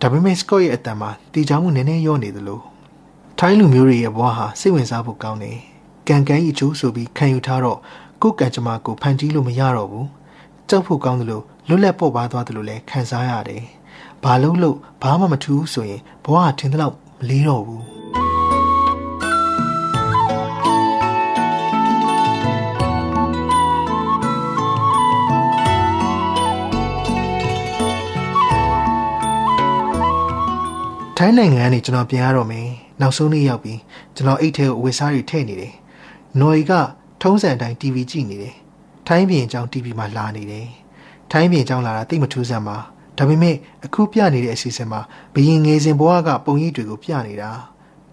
ဒါပေမဲ့စကော့ရဲ့အတန်မှာတည်ကြမှုနည်းနည်းရော့နေသလိုထိုင်းလူမျိုးတွေရဲ့ဘဝဟာစိတ်ဝင်စားဖို့ကောင်းတယ်ကံကန်းအကျိုးဆိုပြီးခံယူထားတော့ကိုယ်ကံကြမ္မာကိုဖန်တီးလို့မရတော့ဘူးကြောက်ဖို့ကောင်းသလိုလွတ်လပ်ပေါ့ပါသွားသလိုလည်းခံစားရတယ်ဘာလို့လို့ဘာမှမထူးဆိုရင်ဘဝထင်သလောက်မလေးတော့ဘူး ထိုင်းနိုင်ငံကနေကျွန်တော်ပြန်ရတော့မယ်နောက်ဆုံးနေ့ရောက်ပြီးကျွန်တော်အိတ်ထဲကိုအဝတ်စားတွေထည့်နေတယ်နော်ရီကထုံးစံအတိုင်း TV ကြည့်နေတယ်ထိုင်းပြည်အကြောင်း TV မှာလာနေတယ်ထိုင်းပြည်အကြောင်းလာတာတိတ်မထူးဆန်းပါဒါပေမဲ့အခုပြနေတဲ့အစီအစဉ်မှာဘရင်ငယ်စဉ်ဘဝကပုံရိပ်တွေကိုပြနေတာ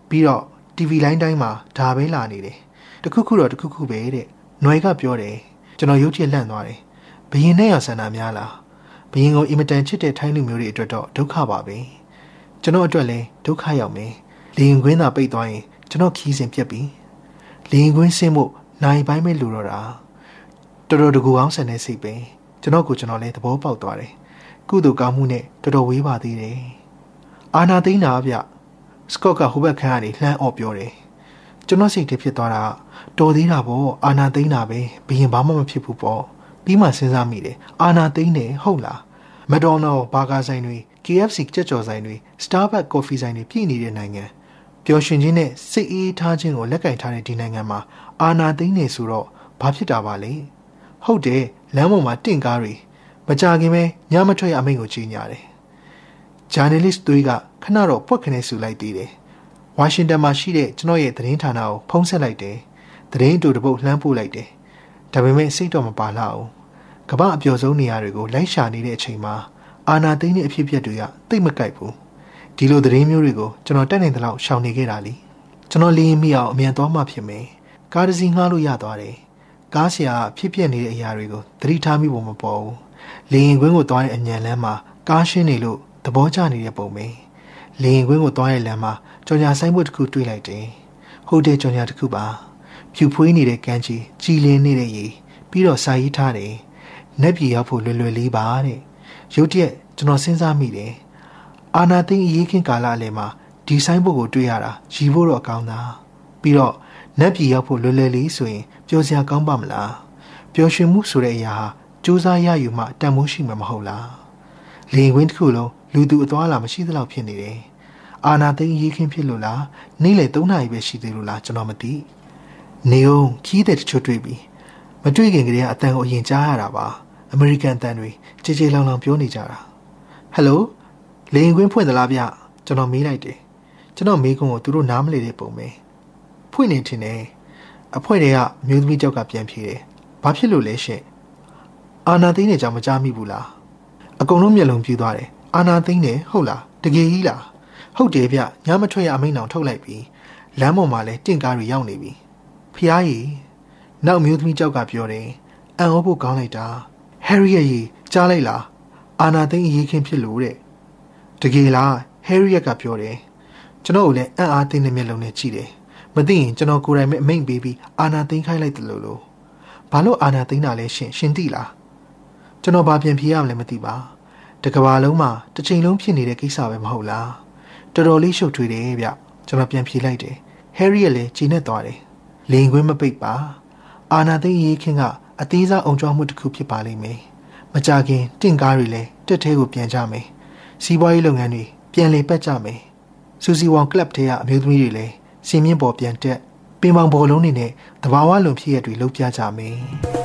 ပြီးတော့ TV လိုင်းတိုင်းမှာဒါပဲလာနေတယ်တခုခုတော့တခုခုပဲတဲ့ຫນွယ်ကပြောတယ်ကျွန်တော်ရုပ်ချစ်လန့်သွားတယ်ဘရင်နဲ့ရဆန္ဒများလားဘရင်ကိုအင်မတန်ချစ်တဲ့ထိုင်းလူမျိုးတွေအတွက်တော့ဒုက္ခပါပဲ ကျွန်တော်အတွက်လည်းဒုက္ခရောက်မယ်လေရင်ခွင်းသာပိတ်သွားရင်ကျွန်တော်ခီးစဉ်ပြက်ပြီလေရင်ခွင်းဆင်းဖို့နိုင်ပိုင်းပဲလိုတော့တာတော်တော်တကူအောင်ဆန်တဲ့စိတ်ပဲကျွန်တော်ကိုကျွန်တော်လည်းသဘောပေါက်သွားတယ်ကုသိုလ်ကောင်းမှုနဲ့တော်တော်ဝေးပါသေးတယ်အာနာသိန်းနာဗျစကော့ကဟိုဘက်ခန်းကနေလှမ်းអော့ပြောတယ်ကျွန်တော်စိတ်ထဲဖြစ်သွားတာတော်သေးတာပေါ့အာနာသိန်းနာပဲဘရင်ဘာမှမဖြစ်ဘူးပေါ့ပြီးမှစဉ်းစားမိတယ်အာနာသိန်းတယ်ဟုတ်လားမက်ဒေါနယ်ဘာဂါဆိုင်တွေ KFC ကြက်ကြော်ဆိုင်တွေ Starbucks ကော်ဖီဆိုင်တွေပြည်နေတဲ့နိုင်ငံပျော်ရွှင်ခြင်းနဲ့စိတ်အေးထားခြင်းကိုလက်ကင်ထားတဲ့ဒီနိုင်ငံမှာအာနာသိန်းနေဆိုတော့ဘာဖြစ်တာပါလဲဟုတ်တယ်လမ်းပေါ်မှာတင့်ကားတွေမကြခင်ပဲညမထွက်ရအမိန့်ကိုကြီးညာတယ်ဂျာနယ်လစ်တွေကခဏတော့ပွက်ခနဲ့ဆူလိုက်သေးတယ်ဝါရှင်တန်မှာရှိတဲ့ကျွန်တော်ရဲ့သတင်းဌာနကိုဖုန်းဆက်လိုက်တယ်သတင်းအတူတပုတ်လှမ်းပို့လိုက်တယ်ဒါပေမဲ့စိတ်တော့မပါလာဘူးကမ္ဘာအပျော်ဆုံးနေရာတွေကိုလိုက်ရှာနေတဲ့အချိန်မှာ အာနာသိန်းတဲ့အဖြစ်အပျက်တွေကသိမ့်မကြိုက်ဘူးဒီလိုသတင်းမျိုးတွေကိုကျွန်တော်တက်နိုင်တဲ့လောက်ရှောင်နေခဲ့တာလीကျွန်တော်လင်းမိအောင်အမြန်သွားမှဖြစ်မယ်ကားတစ်စီးငှားလို့ရသွားတယ်ကားဆရာဖြစ်ပြနေတဲ့အရာတွေကိုသတိထားမိဖို့မပေါ်ဘူးလေရင်ကွင်းကိုသွားတဲ့အညံလမ်းမှာကားရှင်းနေလို့သဘောကျနေတဲ့ပုံပဲလေရင်ကွင်းကိုသွားတဲ့လမ်းမှာကြော်ညာဆိုင်ဘုတ်တစ်ခုတွေ့လိုက်တယ်ဟိုတယ်ကြော်ညာတစ်ခုပါဖြူဖွေးနေတဲ့ကမ်းခြေကြည်လင်းနေတဲ့ရေပြီးတော့စာရေးထားတယ်နက်ပြည်ရောက်ဖို့လွယ်လွယ်လေးပါတဲ့ ရုတ်တရက်ကျွန်တော်စဉ်းစားမိတယ်အာနာသိန်းအရေးခင်းကာလအလယ်မှာဒီဆိုင်ဘုတ်ကိုတွေ့ရတာရီဖို့တော့ကောင်းတာပြီးတော့နက်ပြည်ရောက်ဖို့လွယ်လွယ်လေးဆိုရင်ပျော်စရာကောင်းပါမလားပျော်ရွှင်မှုဆိုတဲ့အရာဟာစူးစမ်းရယူမှတန်မိုးရှိမှာမဟုတ်လားလေဝင်းတစ်ခုလုံးလူသူအသွားလာမရှိသလောက်ဖြစ်နေတယ်အာနာသိန်းရေးခင်းဖြစ်လို့လားနေ့လေ3နာရီပဲရှိသေးလို့လားကျွန်တော်မသိနေအောင်ခီးတဲ့တချို့တွေ့ပြီမတွေ့ခင်ကတည်းကအတန်ကိုအရင်ကြားရတာပါ အမေရိကန်တန်တွေကြေကြေလောင်လောင်ပြောနေကြတာဟယ်လိုလေရင်ကွင်းဖွင့်သလားဗျကျွန်တော်မေးလိုက်တယ်ကျွန်တော်မေးခွန်းကိုသူတို့နားမလည်တဲ့ပုံပဲဖွင့်နေထင်တယ်အဖွဲတွေကအမျိုးသမီးကြောက်ကပြန်ဖြေတယ်ဘာဖြစ်လို့လဲရှင့်အာနာသိန်းနေကြောင်မကြားမိဘူးလားအကုန်လုံးမျက်လုံးပြူသွားတယ်အာနာသိန်းနေဟုတ်လားတကယ်ကြီးလားဟုတ်တယ်ဗျညမထွက်ရအမိန့်အောင်ထုတ်လိုက်ပြီလမ်းပေါ်မှာလဲတင့်ကားတွေရောက်နေပြီဖျားကြီးနောက်မျိုးသမီးကြောက်ကပြောတယ်အန်ဩဖို့ကောင်းလိုက်တာ ဟယ်ရီယက်ကြီးကြားလိုက်လားအာနာသိန်းအရေးခင်းဖြစ်လို့တဲ့တကယ်လားဟယ်ရီယက်ကပြောတယ်ကျွန်တော်ကိုလည်းအံ့အားသင့်တဲ့မျက်လုံးနဲ့ကြည့်တယ်မသိရင်ကျွန်တော်ကိုယ်တိုင်ပဲအမိန့်ပေးပြီးအာနာသိန်းခိုင်းလိုက်တယ်လို့လို့ဘာလို့အာနာသိန်းတာလဲရှင်ရှင်သိလားကျွန်တော်ဘာပြန်ဖြေရမလဲမသိပါတကဘာလုံးမှာတစ်ချိန်လုံးဖြစ်နေတဲ့ကိစ္စပဲမဟုတ်လားတော်တော်လေးရှုပ်ထွေးတယ်ဗျကျွန်တော်ပြန်ဖြေလိုက်တယ်ဟယ်ရီကလည်းချိန်နဲ့သွားတယ်လိန်ခွင်းမပိတ်ပါအာနာသိန်းရေးခင်းက အသေးစားအောင်ကြွားမှုတစ်ခုဖြစ်ပါလိမ့်မယ်မကြခင်တင့်ကားတွေလည်းတက်သေးကိုပြန်ကြမယ်စီးပွားရေးလုပ်ငန်းတွေပြန်လည်ပတ်ကြမယ်စူစီဝေါကလပ်ထဲကအမျိုးသမီးတွေလည်းစင်မြင့်ပေါ်ပြန်တက်ပင်ပေါင်ဘောလုံးတွေနဲ့တဘာဝလွန်ဖြစ်ရတွေလှုပ်ပြကြမယ်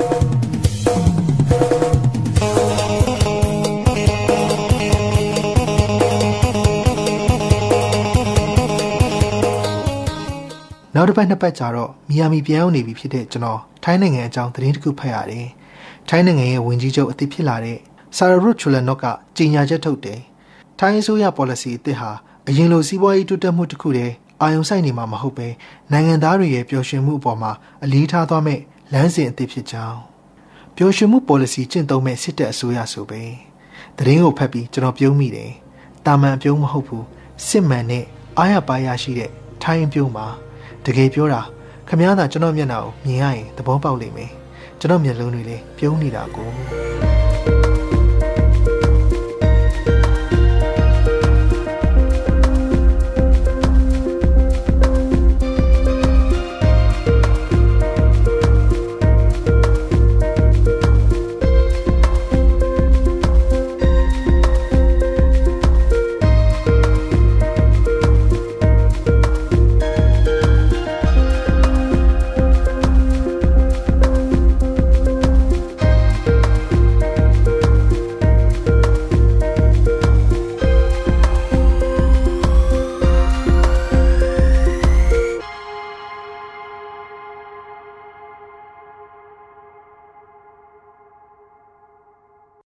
နောက်တစ်ပတ်နှစ်ပတ်ကြာတော့မီယာမီပြန်ရောက်နေပြီဖြစ်တဲ့ကျွန်တော်ထိုင်းနိုင်ငံအကြောင်းသတင်းတစ်ခုဖတ်ရတယ်။ထိုင်းနိုင်ငံရဲ့ဝင်ကြီးချုပ်အသစ်ဖြစ်လာတဲ့ဆာရရုတ်ချူလန်နော့ကကြေညာချက်ထုတ်တယ်။ထိုင်းအစိုးရ policy အသစ်ဟာအရင်လိုစီးပွားရေးတိုးတက်မှုတစ်ခုတည်းအာရုံစိုက်နေမှာမဟုတ်ပဲနိုင်ငံသားတွေရဲ့ပျော်ရွှင်မှုအပေါ်မှာအလေးထားသွားမဲ့လမ်းစဉ်အသစ်ဖြစ်ကြောင်းပျော်ရွှင်မှု policy ကျင့်သုံးမဲ့စစ်တပ်အစိုးရဆိုပဲသတင်းကိုဖတ်ပြီးကျွန်တော်ပြုံးမိတယ်။တာမန်ပြုံးမဟုတ်ဘူးစစ်မှန်တဲ့အားရပါးရရှိတဲ့ထိုင်းပြုံးမှာ တကယ်ပြောတာခမည်းတော်ကျွန်တော်မျက်နှာကိုမြင်ရရင်သဘောပေါက်လိမ့်မယ်ကျွန်တော်မျက်လုံးတွေလည်းပြုံးနေတာကို